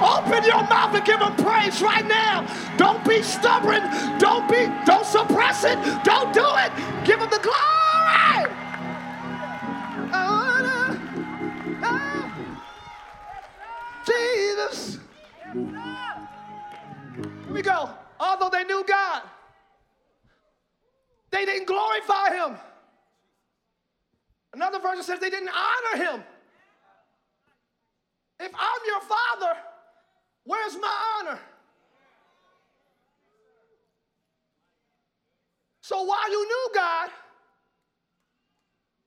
Open your mouth and give him praise right now. Don't be stubborn. Don't be, don't suppress it. Don't do it. Give him the glory. Jesus. Here we go. Although they knew God, they didn't glorify him. Another version says they didn't honor him. If I'm your father, Where's my honor? So while you knew God,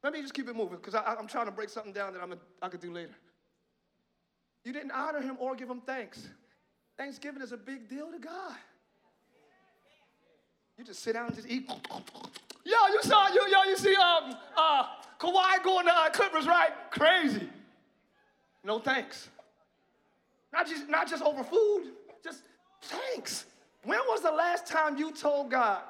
let me just keep it moving because I'm trying to break something down that I'm a, I could do later. You didn't honor him or give him thanks. Thanksgiving is a big deal to God. You just sit down and just eat. Yo, you saw you yo, you see um uh Kawhi going to uh, Clippers, right? Crazy. No thanks. Not just, not just over food, just thanks. When was the last time you told God?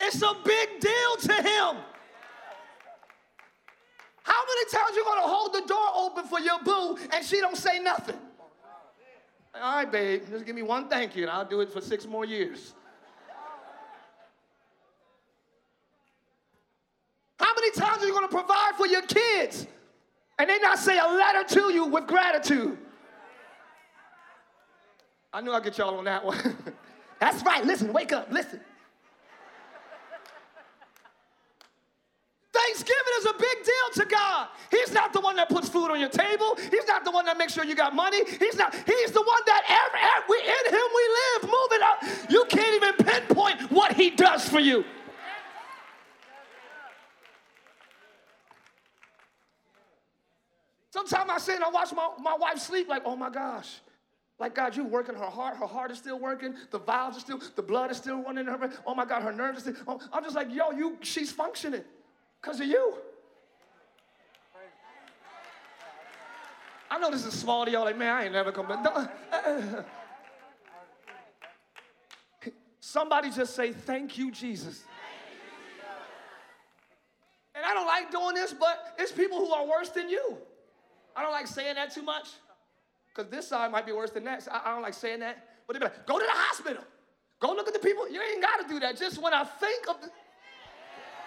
It's a big deal to him. How many times you gonna hold the door open for your boo and she don't say nothing? All right, babe, just give me one thank you and I'll do it for six more years. How many times are you gonna provide for your kids and they not say a letter to you with gratitude. I knew I'd get y'all on that one. That's right. Listen, wake up. Listen. Thanksgiving is a big deal to God. He's not the one that puts food on your table. He's not the one that makes sure you got money. He's not. He's the one that every, every in Him we live. moving up. You can't even pinpoint what He does for you. Sometimes I sit and I watch my, my wife sleep like, oh my gosh. Like, God, you working her heart. Her heart is still working. The valves are still, the blood is still running in her. Oh my God, her nerves are still. Oh, I'm just like, yo, you, she's functioning because of you. I know this is small to y'all, like, man, I ain't never coming. Somebody just say, thank you, Jesus. And I don't like doing this, but it's people who are worse than you. I don't like saying that too much because this side might be worse than that. So I, don't like saying that. But they be like, go to the hospital. Go look at the people. You ain't got to do that. Just when I think of the,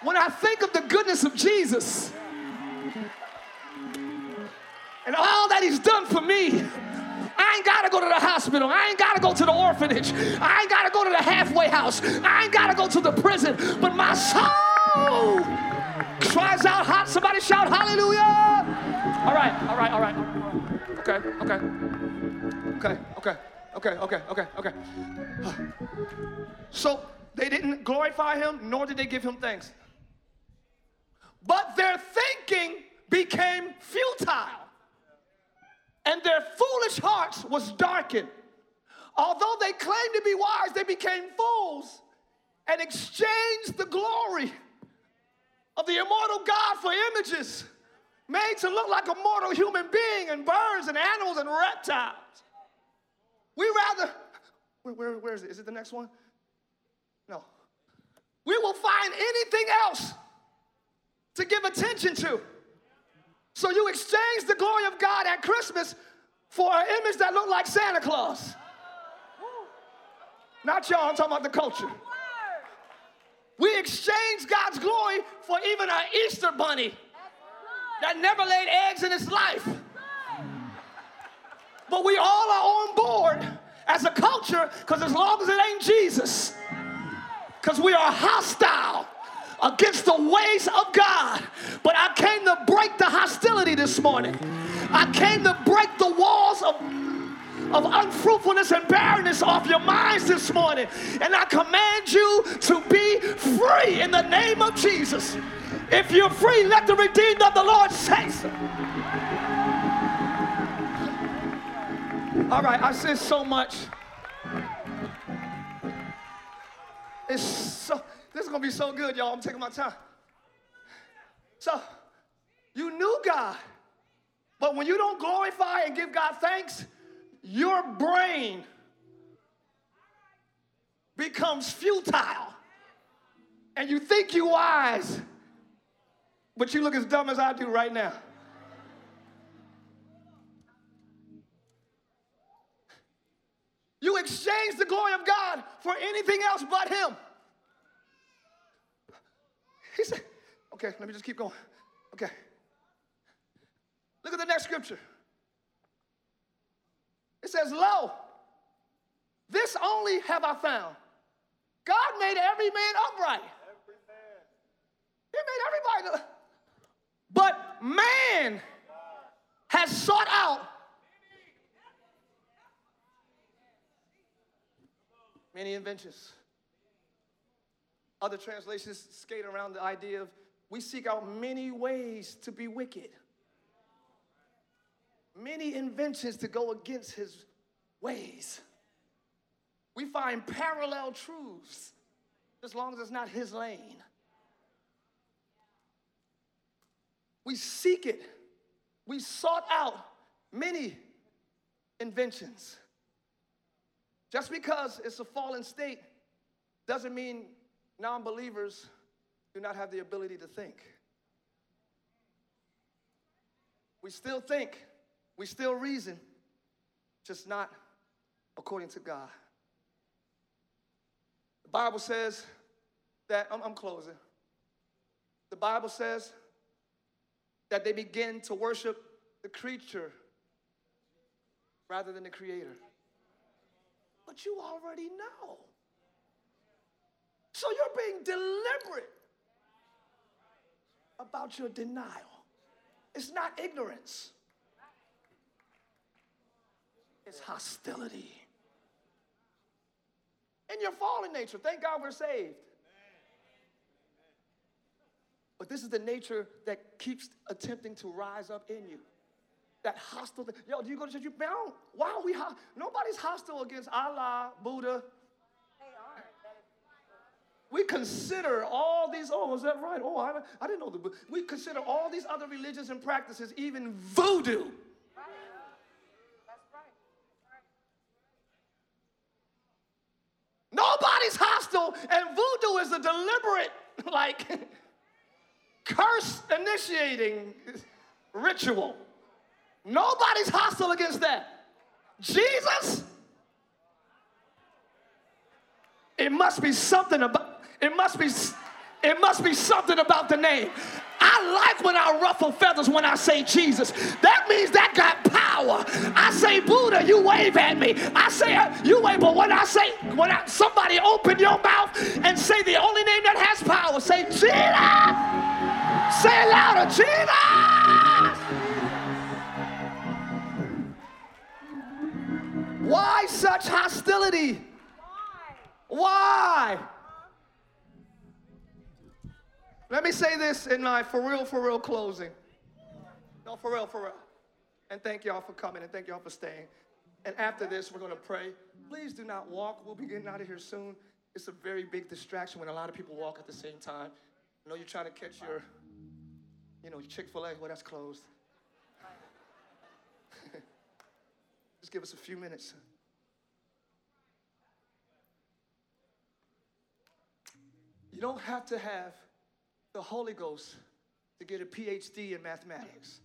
when I think of the goodness of Jesus and all that he's done for me, I ain't gotta go to the hospital. I ain't gotta go to the orphanage. I ain't gotta go to the halfway house. I ain't gotta go to the prison. But my soul cries out hot. Somebody shout hallelujah. All right, all right, all right. Okay, okay. Okay, okay, okay, okay, okay, okay. So they didn't glorify him, nor did they give him thanks. But their thinking became futile and their foolish hearts was darkened. Although they claimed to be wise, they became fools and exchanged the glory of the immortal God for images made to look like a mortal human being and birds and animals and reptiles. We rather, where, where, where is it? Is it the next one? No. We will find anything else to give attention to. So you exchange the glory of God at Christmas for an image that looked like Santa Claus. Not y'all, I'm talking about the culture. We exchange God's glory for even an Easter bunny that never laid eggs in its life. But we all are on board as a culture because as long as it ain't Jesus, because we are hostile against the ways of God. But I came to break the hostility this morning. I came to break the walls of of unfruitfulness and barrenness off your minds this morning. And I command you to be free in the name of Jesus. If you're free, let the redeemed of the Lord say so. All right, I said so much. It's so this is gonna be so good, y'all. I'm taking my time. So, you knew God, but when you don't glorify and give God thanks, your brain becomes futile. And you think you wise, but you look as dumb as I do right now. You exchange the glory of God for anything else but Him. He said, okay, let me just keep going. Okay. Look at the next scripture. It says, Lo, this only have I found. God made every man upright. Every man. He made everybody. But man has sought out many inventions. Other translations skate around the idea of we seek out many ways to be wicked, many inventions to go against his ways. We find parallel truths as long as it's not his lane. We seek it. We sought out many inventions. Just because it's a fallen state doesn't mean non believers do not have the ability to think. We still think, we still reason, just not according to God. The Bible says that, I'm, I'm closing. The Bible says that they begin to worship the creature rather than the creator. But you already know. So you're being deliberate about your denial. It's not ignorance, it's hostility. In your fallen nature, thank God we're saved. But this is the nature that keeps attempting to rise up in you. That hostile. Yo, do you go to church? You, man, why are we? Ho- Nobody's hostile against Allah, Buddha, we consider all these, oh, is that right? Oh, I, I didn't know the, we consider all these other religions and practices, even voodoo. Nobody's hostile, and voodoo is a deliberate, like, curse initiating ritual. Nobody's hostile against that. Jesus? It must be something about it must be it must be something about the name. I like when I ruffle feathers when I say Jesus. That means that got power. I say Buddha, you wave at me. I say uh, you wave, but when I say when I, somebody open your mouth and say the only name that has power, say Jesus. Say it louder, Jesus. Why such hostility? Why? Let me say this in my for real, for real closing. No, for real, for real. And thank y'all for coming and thank y'all for staying. And after this, we're going to pray. Please do not walk. We'll be getting out of here soon. It's a very big distraction when a lot of people walk at the same time. I know you're trying to catch your, you know, Chick fil A. Well, that's closed. Just give us a few minutes. You don't have to have the Holy Ghost to get a PhD in mathematics.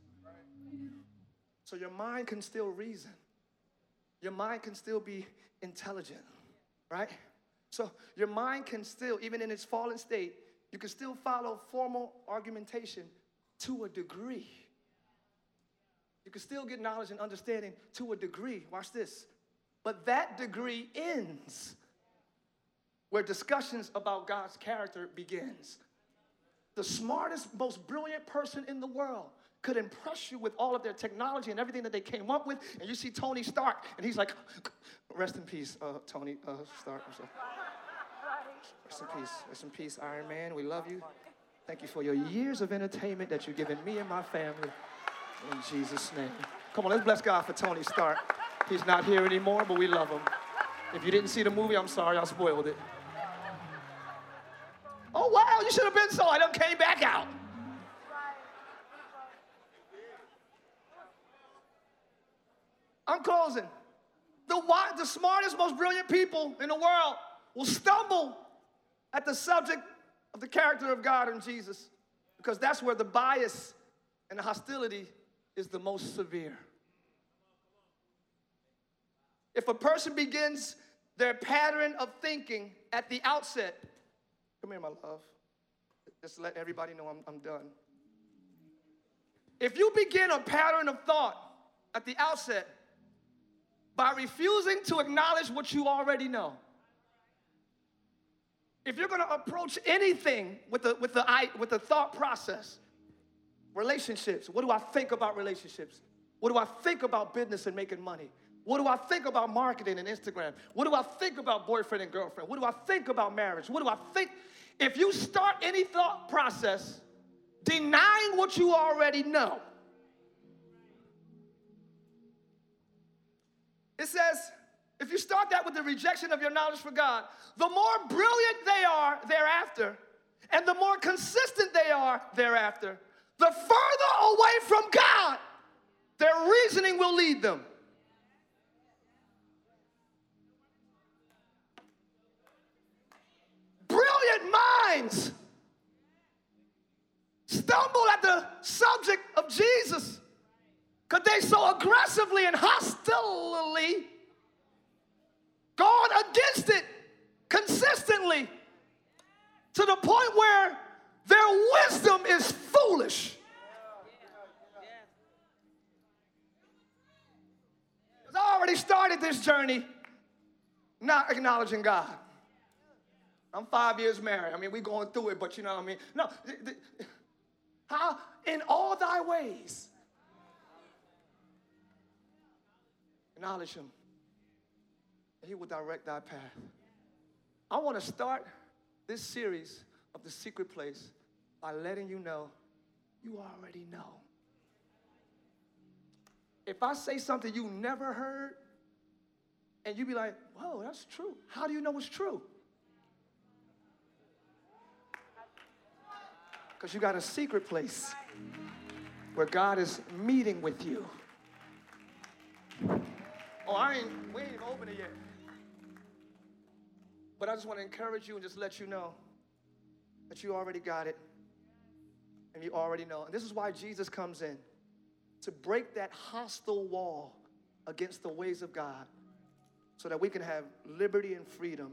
So your mind can still reason. Your mind can still be intelligent, right? So your mind can still, even in its fallen state, you can still follow formal argumentation to a degree. You can still get knowledge and understanding to a degree. Watch this. But that degree ends where discussions about God's character begins the smartest, most brilliant person in the world could impress you with all of their technology and everything that they came up with. And you see Tony Stark, and he's like, rest in peace, uh, Tony uh, Stark. Rest in peace. Rest in peace, Iron Man. We love you. Thank you for your years of entertainment that you've given me and my family. In Jesus' name. Come on, let's bless God for Tony Stark. He's not here anymore, but we love him. If you didn't see the movie, I'm sorry, I spoiled it. Oh, wow, you should have been so. I done came back out. I'm closing. The, the smartest, most brilliant people in the world will stumble at the subject of the character of God and Jesus because that's where the bias and the hostility is the most severe. If a person begins their pattern of thinking at the outset Come here, my love. Just let everybody know I'm, I'm done. If you begin a pattern of thought at the outset by refusing to acknowledge what you already know, if you're going to approach anything with the, with, the, I, with the thought process, relationships, what do I think about relationships? What do I think about business and making money? What do I think about marketing and Instagram? What do I think about boyfriend and girlfriend? What do I think about marriage? What do I think? If you start any thought process denying what you already know, it says, if you start that with the rejection of your knowledge for God, the more brilliant they are thereafter, and the more consistent they are thereafter, the further away from God their reasoning will lead them. brilliant minds stumble at the subject of Jesus because they so aggressively and hostilely gone against it consistently to the point where their wisdom is foolish. I already started this journey not acknowledging God. I'm five years married. I mean, we going through it, but you know what I mean? No. How? In all thy ways. Acknowledge him. He will direct thy path. I want to start this series of the secret place by letting you know you already know. If I say something you never heard, and you be like, whoa, that's true. How do you know it's true? Because you got a secret place where God is meeting with you. Oh, I ain't, we ain't open it yet. But I just want to encourage you and just let you know that you already got it and you already know. And this is why Jesus comes in to break that hostile wall against the ways of God so that we can have liberty and freedom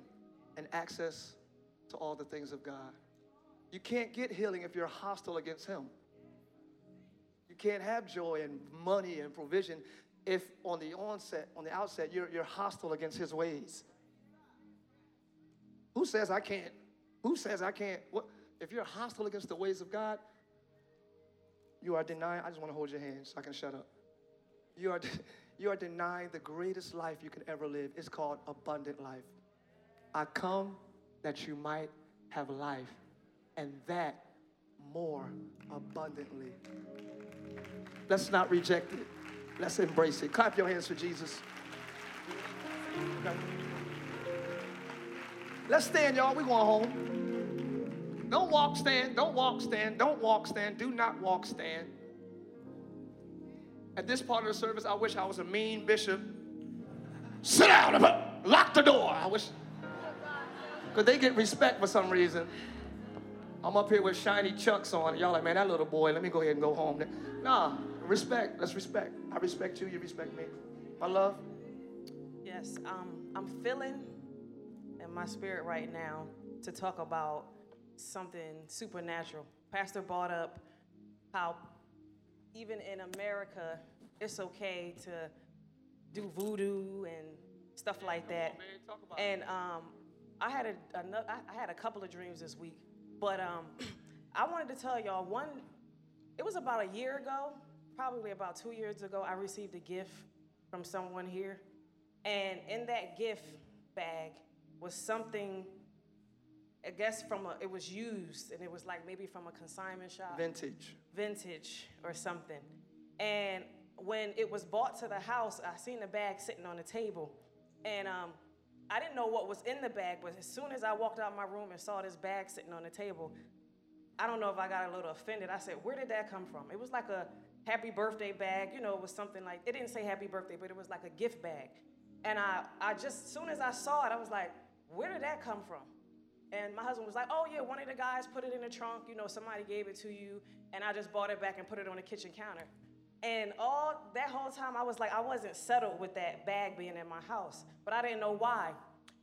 and access to all the things of God. You can't get healing if you're hostile against Him. You can't have joy and money and provision if on the onset, on the outset, you're, you're hostile against His ways. Who says I can't? Who says I can't? What? If you're hostile against the ways of God, you are denying. I just want to hold your hand so I can shut up. You are, you are denying the greatest life you can ever live. It's called abundant life. I come that you might have life, and that more abundantly. Let's not reject it. Let's embrace it. Clap your hands for Jesus. Let's stand, y'all. We're going home. Don't walk, stand. Don't walk, stand. Don't walk, stand. Do not walk, stand. At this part of the service, I wish I was a mean bishop. Sit down, lock the door. I wish. Because they get respect for some reason. I'm up here with shiny chucks on. Y'all like, man, that little boy, let me go ahead and go home. Nah, respect. Let's respect. I respect you, you respect me. My love. Yes, um, I'm feeling in my spirit right now to talk about something supernatural. Pastor brought up how even in America, it's okay to do voodoo and stuff like that. And um, I had a, a, I had a couple of dreams this week, but um, I wanted to tell y'all one. It was about a year ago, probably about two years ago. I received a gift from someone here, and in that gift bag was something. I guess from a, it was used, and it was like maybe from a consignment shop. Vintage. Vintage or something. And when it was brought to the house, I seen the bag sitting on the table, and um, I didn't know what was in the bag, but as soon as I walked out my room and saw this bag sitting on the table, I don't know if I got a little offended. I said, Where did that come from? It was like a happy birthday bag. You know, it was something like, it didn't say happy birthday, but it was like a gift bag. And I, I just, as soon as I saw it, I was like, Where did that come from? And my husband was like, Oh, yeah, one of the guys put it in the trunk. You know, somebody gave it to you. And I just bought it back and put it on the kitchen counter. And all that whole time, I was like, I wasn't settled with that bag being in my house, but I didn't know why.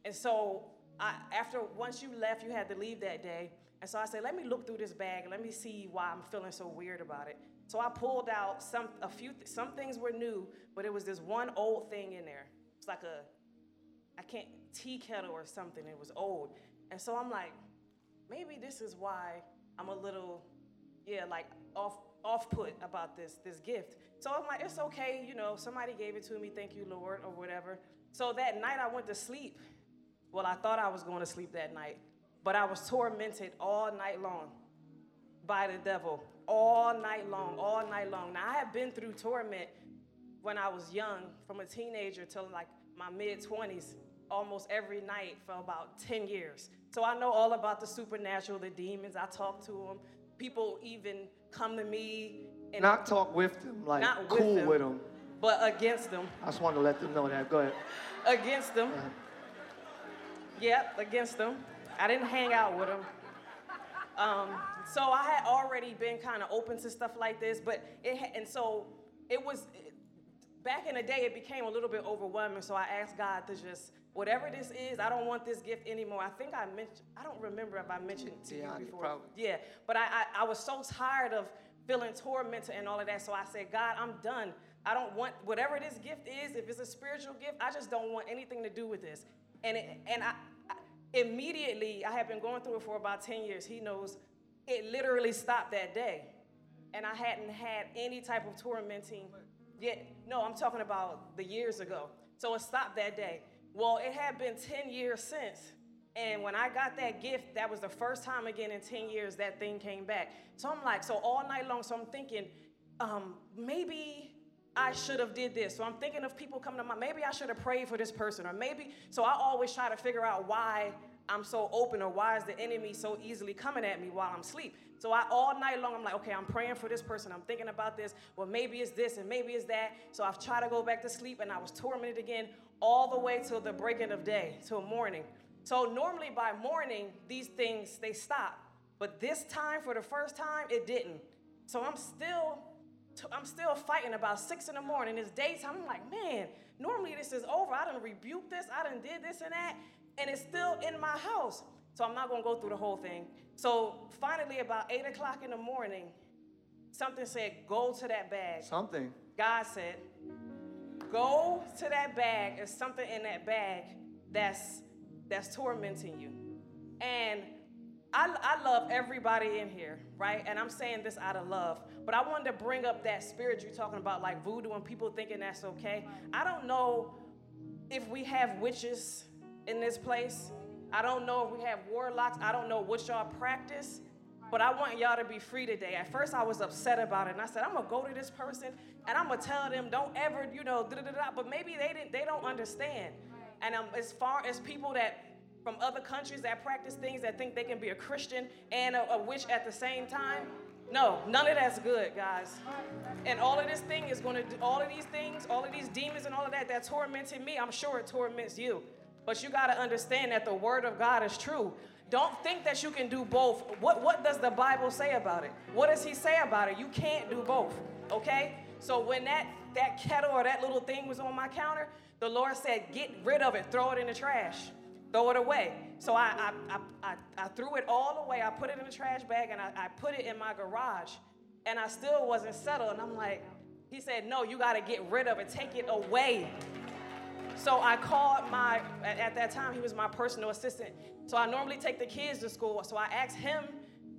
And so, I, after once you left, you had to leave that day. And so I said, let me look through this bag. and Let me see why I'm feeling so weird about it. So I pulled out some, a few, some things were new, but it was this one old thing in there. It's like a, I can't, tea kettle or something. It was old. And so I'm like, maybe this is why I'm a little, yeah, like off off put about this, this gift. So I'm like, it's okay, you know, somebody gave it to me, thank you, Lord, or whatever. So that night I went to sleep. Well, I thought I was going to sleep that night, but I was tormented all night long by the devil, all night long, all night long. Now, I have been through torment when I was young, from a teenager till like my mid 20s, almost every night for about 10 years. So I know all about the supernatural, the demons. I talk to them. People even come to me and not talk with them, like not with cool them, with them, but against them. I just wanted to let them know that. Go ahead. Against them. Uh-huh. Yep, against them. I didn't hang out with them. Um, so I had already been kind of open to stuff like this, but it and so it was back in the day. It became a little bit overwhelming. So I asked God to just whatever this is, I don't want this gift anymore. I think I mentioned, I don't remember if I mentioned to yeah, you before. Probably. Yeah, but I, I, I was so tired of feeling tormented and all of that. So I said, God, I'm done. I don't want whatever this gift is. If it's a spiritual gift, I just don't want anything to do with this. And it, and I, I immediately I have been going through it for about ten years. He knows it literally stopped that day, and I hadn't had any type of tormenting yet. No, I'm talking about the years ago. So it stopped that day. Well, it had been 10 years since. And when I got that gift, that was the first time again in 10 years that thing came back. So I'm like, so all night long, so I'm thinking, um, maybe I should have did this. So I'm thinking of people coming to mind. Maybe I should have prayed for this person, or maybe. So I always try to figure out why I'm so open, or why is the enemy so easily coming at me while I'm asleep. So I all night long, I'm like, okay, I'm praying for this person. I'm thinking about this. Well, maybe it's this, and maybe it's that. So I've tried to go back to sleep, and I was tormented again all the way till the breaking of day, till morning. So normally by morning, these things they stop. But this time, for the first time, it didn't. So I'm still I'm still fighting about six in the morning. It's daytime. I'm like, man, normally this is over. I done rebuked this. I done did this and that, and it's still in my house. So I'm not gonna go through the whole thing. So finally, about eight o'clock in the morning, something said, go to that bag. Something. God said, go to that bag. There's something in that bag that's that's tormenting you. And I, I love everybody in here, right? And I'm saying this out of love. But I wanted to bring up that spirit you're talking about, like voodoo and people thinking that's okay. I don't know if we have witches in this place. I don't know if we have warlocks. I don't know what y'all practice. But I want y'all to be free today. At first, I was upset about it, and I said, "I'm gonna go to this person, and I'm gonna tell them, don't ever, you know, da da da." But maybe they didn't, they don't understand. And um, as far as people that from other countries that practice things that think they can be a Christian and a, a witch at the same time, no, none of that's good, guys. And all of this thing is gonna do all of these things, all of these demons and all of that that tormented me. I'm sure it torments you. But you gotta understand that the word of God is true. Don't think that you can do both. What, what does the Bible say about it? What does he say about it? You can't do both, okay? So when that, that kettle or that little thing was on my counter, the Lord said, get rid of it, throw it in the trash, throw it away. So I, I, I, I, I threw it all away. I put it in the trash bag and I, I put it in my garage. And I still wasn't settled. And I'm like, he said, no, you got to get rid of it, take it away. So I called my, at, at that time, he was my personal assistant. So I normally take the kids to school. So I asked him,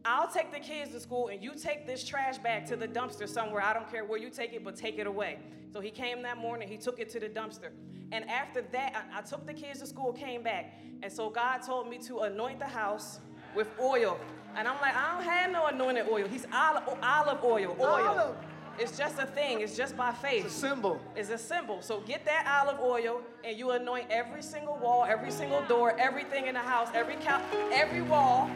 I'll take the kids to school and you take this trash bag to the dumpster somewhere. I don't care where you take it, but take it away. So he came that morning, he took it to the dumpster. And after that, I, I took the kids to school, came back. And so God told me to anoint the house with oil. And I'm like, I don't have no anointed oil. He's olive, olive oil, oil. Olive. It's just a thing. It's just by faith. It's a symbol. It's a symbol. So get that olive oil and you anoint every single wall, every single door, everything in the house, every couch, every wall,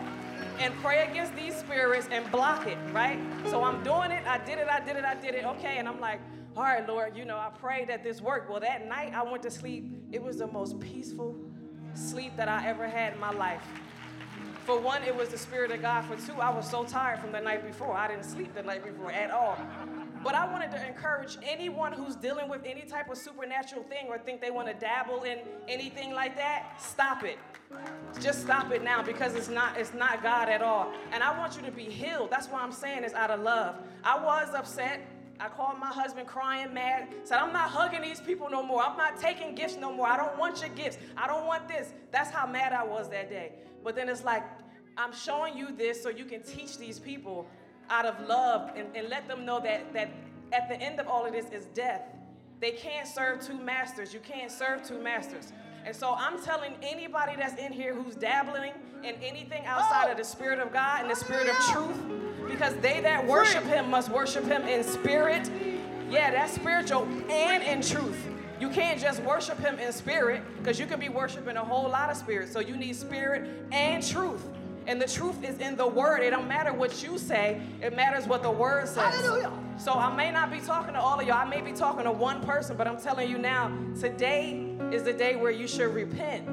and pray against these spirits and block it, right? So I'm doing it. I did it. I did it. I did it. Okay. And I'm like, all right, Lord, you know, I pray that this worked. Well, that night I went to sleep. It was the most peaceful sleep that I ever had in my life. For one, it was the Spirit of God. For two, I was so tired from the night before. I didn't sleep the night before at all. But I wanted to encourage anyone who's dealing with any type of supernatural thing or think they want to dabble in anything like that, stop it. Just stop it now because it's not it's not God at all. And I want you to be healed. That's why I'm saying it's out of love. I was upset. I called my husband crying mad, said, I'm not hugging these people no more. I'm not taking gifts no more. I don't want your gifts. I don't want this. That's how mad I was that day. But then it's like, I'm showing you this so you can teach these people out of love and, and let them know that, that at the end of all of this is death. They can't serve two masters. You can't serve two masters. And so I'm telling anybody that's in here who's dabbling in anything outside of the Spirit of God and the Spirit of truth, because they that worship Him must worship Him in spirit. Yeah, that's spiritual and in truth. You can't just worship Him in spirit because you can be worshiping a whole lot of spirits. So you need spirit and truth. And the truth is in the word. It don't matter what you say, it matters what the word says. Hallelujah. So I may not be talking to all of y'all. I may be talking to one person, but I'm telling you now, today is the day where you should repent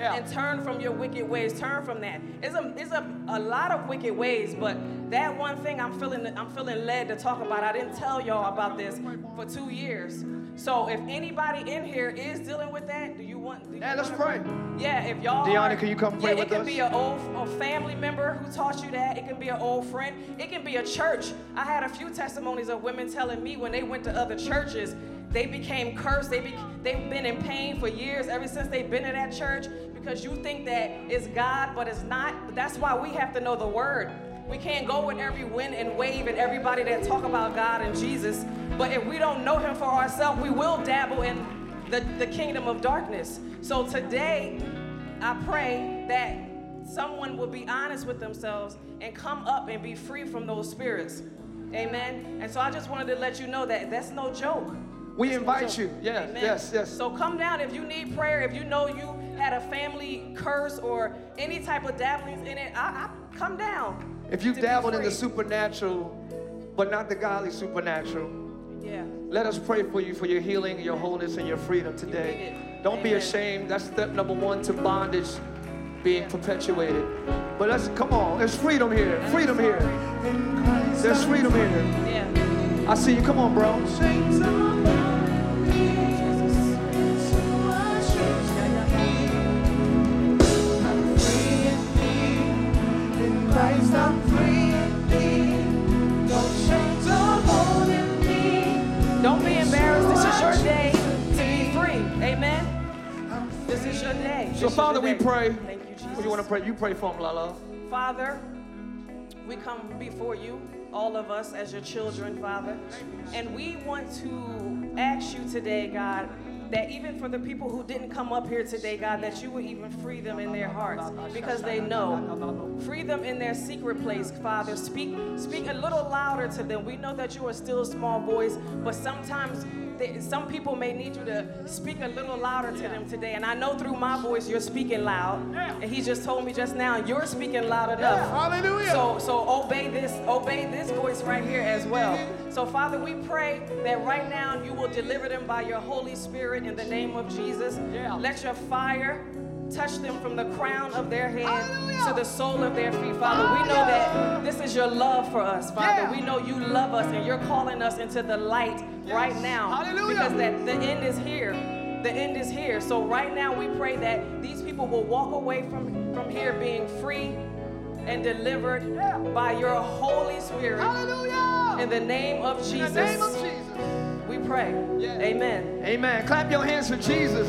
Yeah. and turn from your wicked ways. Turn from that. It's a it's a, a lot of wicked ways, but that one thing I'm feeling I'm feeling led to talk about. I didn't tell y'all about this for two years. So if anybody in here is dealing with that, do you want? Do Yeah, let's pray. Yeah, if y'all. Deanna, are- can you come pray yeah, with it can us? be an old a family member who taught you that. It can be an old friend. It can be a church. I had a few testimonies of women telling me when they went to other churches, they became cursed. They be, they've been in pain for years ever since they've been in that church because you think that it's God, but it's not. That's why we have to know the word. We can't go with every wind and wave and everybody that talk about God and Jesus. But if we don't know him for ourselves, we will dabble in the, the kingdom of darkness. So today, I pray that someone will be honest with themselves and come up and be free from those spirits. Amen. And so I just wanted to let you know that that's no joke. We invite you. Yes, Amen. yes, yes. So come down if you need prayer, if you know you had a family curse or any type of dabblings in it, I, I come down. If you've dabbled in the supernatural, but not the godly supernatural, Yeah. let us pray for you for your healing, your wholeness, and your freedom today. need it. Don't be ashamed. That's step number one to bondage being perpetuated. But let's come on. There's freedom here. Freedom here. There's freedom here. Yeah. I see you. Come on, bro. This your day. So, is Father, we pray. Thank you, Jesus. You want to pray? You pray for him, Lala. Father, we come before you, all of us as your children, Father, and we want to ask you today, God, that even for the people who didn't come up here today, God, that you would even free them in their hearts because they know. Free them in their secret place, Father. Speak, speak a little louder to them. We know that you are still a small voice, but sometimes some people may need you to speak a little louder to them today. And I know through my voice you're speaking loud. And he just told me just now you're speaking loud enough. Hallelujah. So so obey this obey this voice right here as well. Mm-hmm. So Father, we pray that right now you will deliver them by your Holy Spirit in the name of Jesus. Yeah. Let your fire touch them from the crown of their head to the sole of their feet. Father, we know that this is your love for us, Father. Yeah. We know you love us and you're calling us into the light right now. Hallelujah. Because that the end is here. The end is here. So right now we pray that these people will walk away from, from here being free and delivered by your Holy Spirit. Hallelujah. In the name of In Jesus. the name of Jesus. We pray. Yeah. Amen. Amen. Clap your hands for Jesus.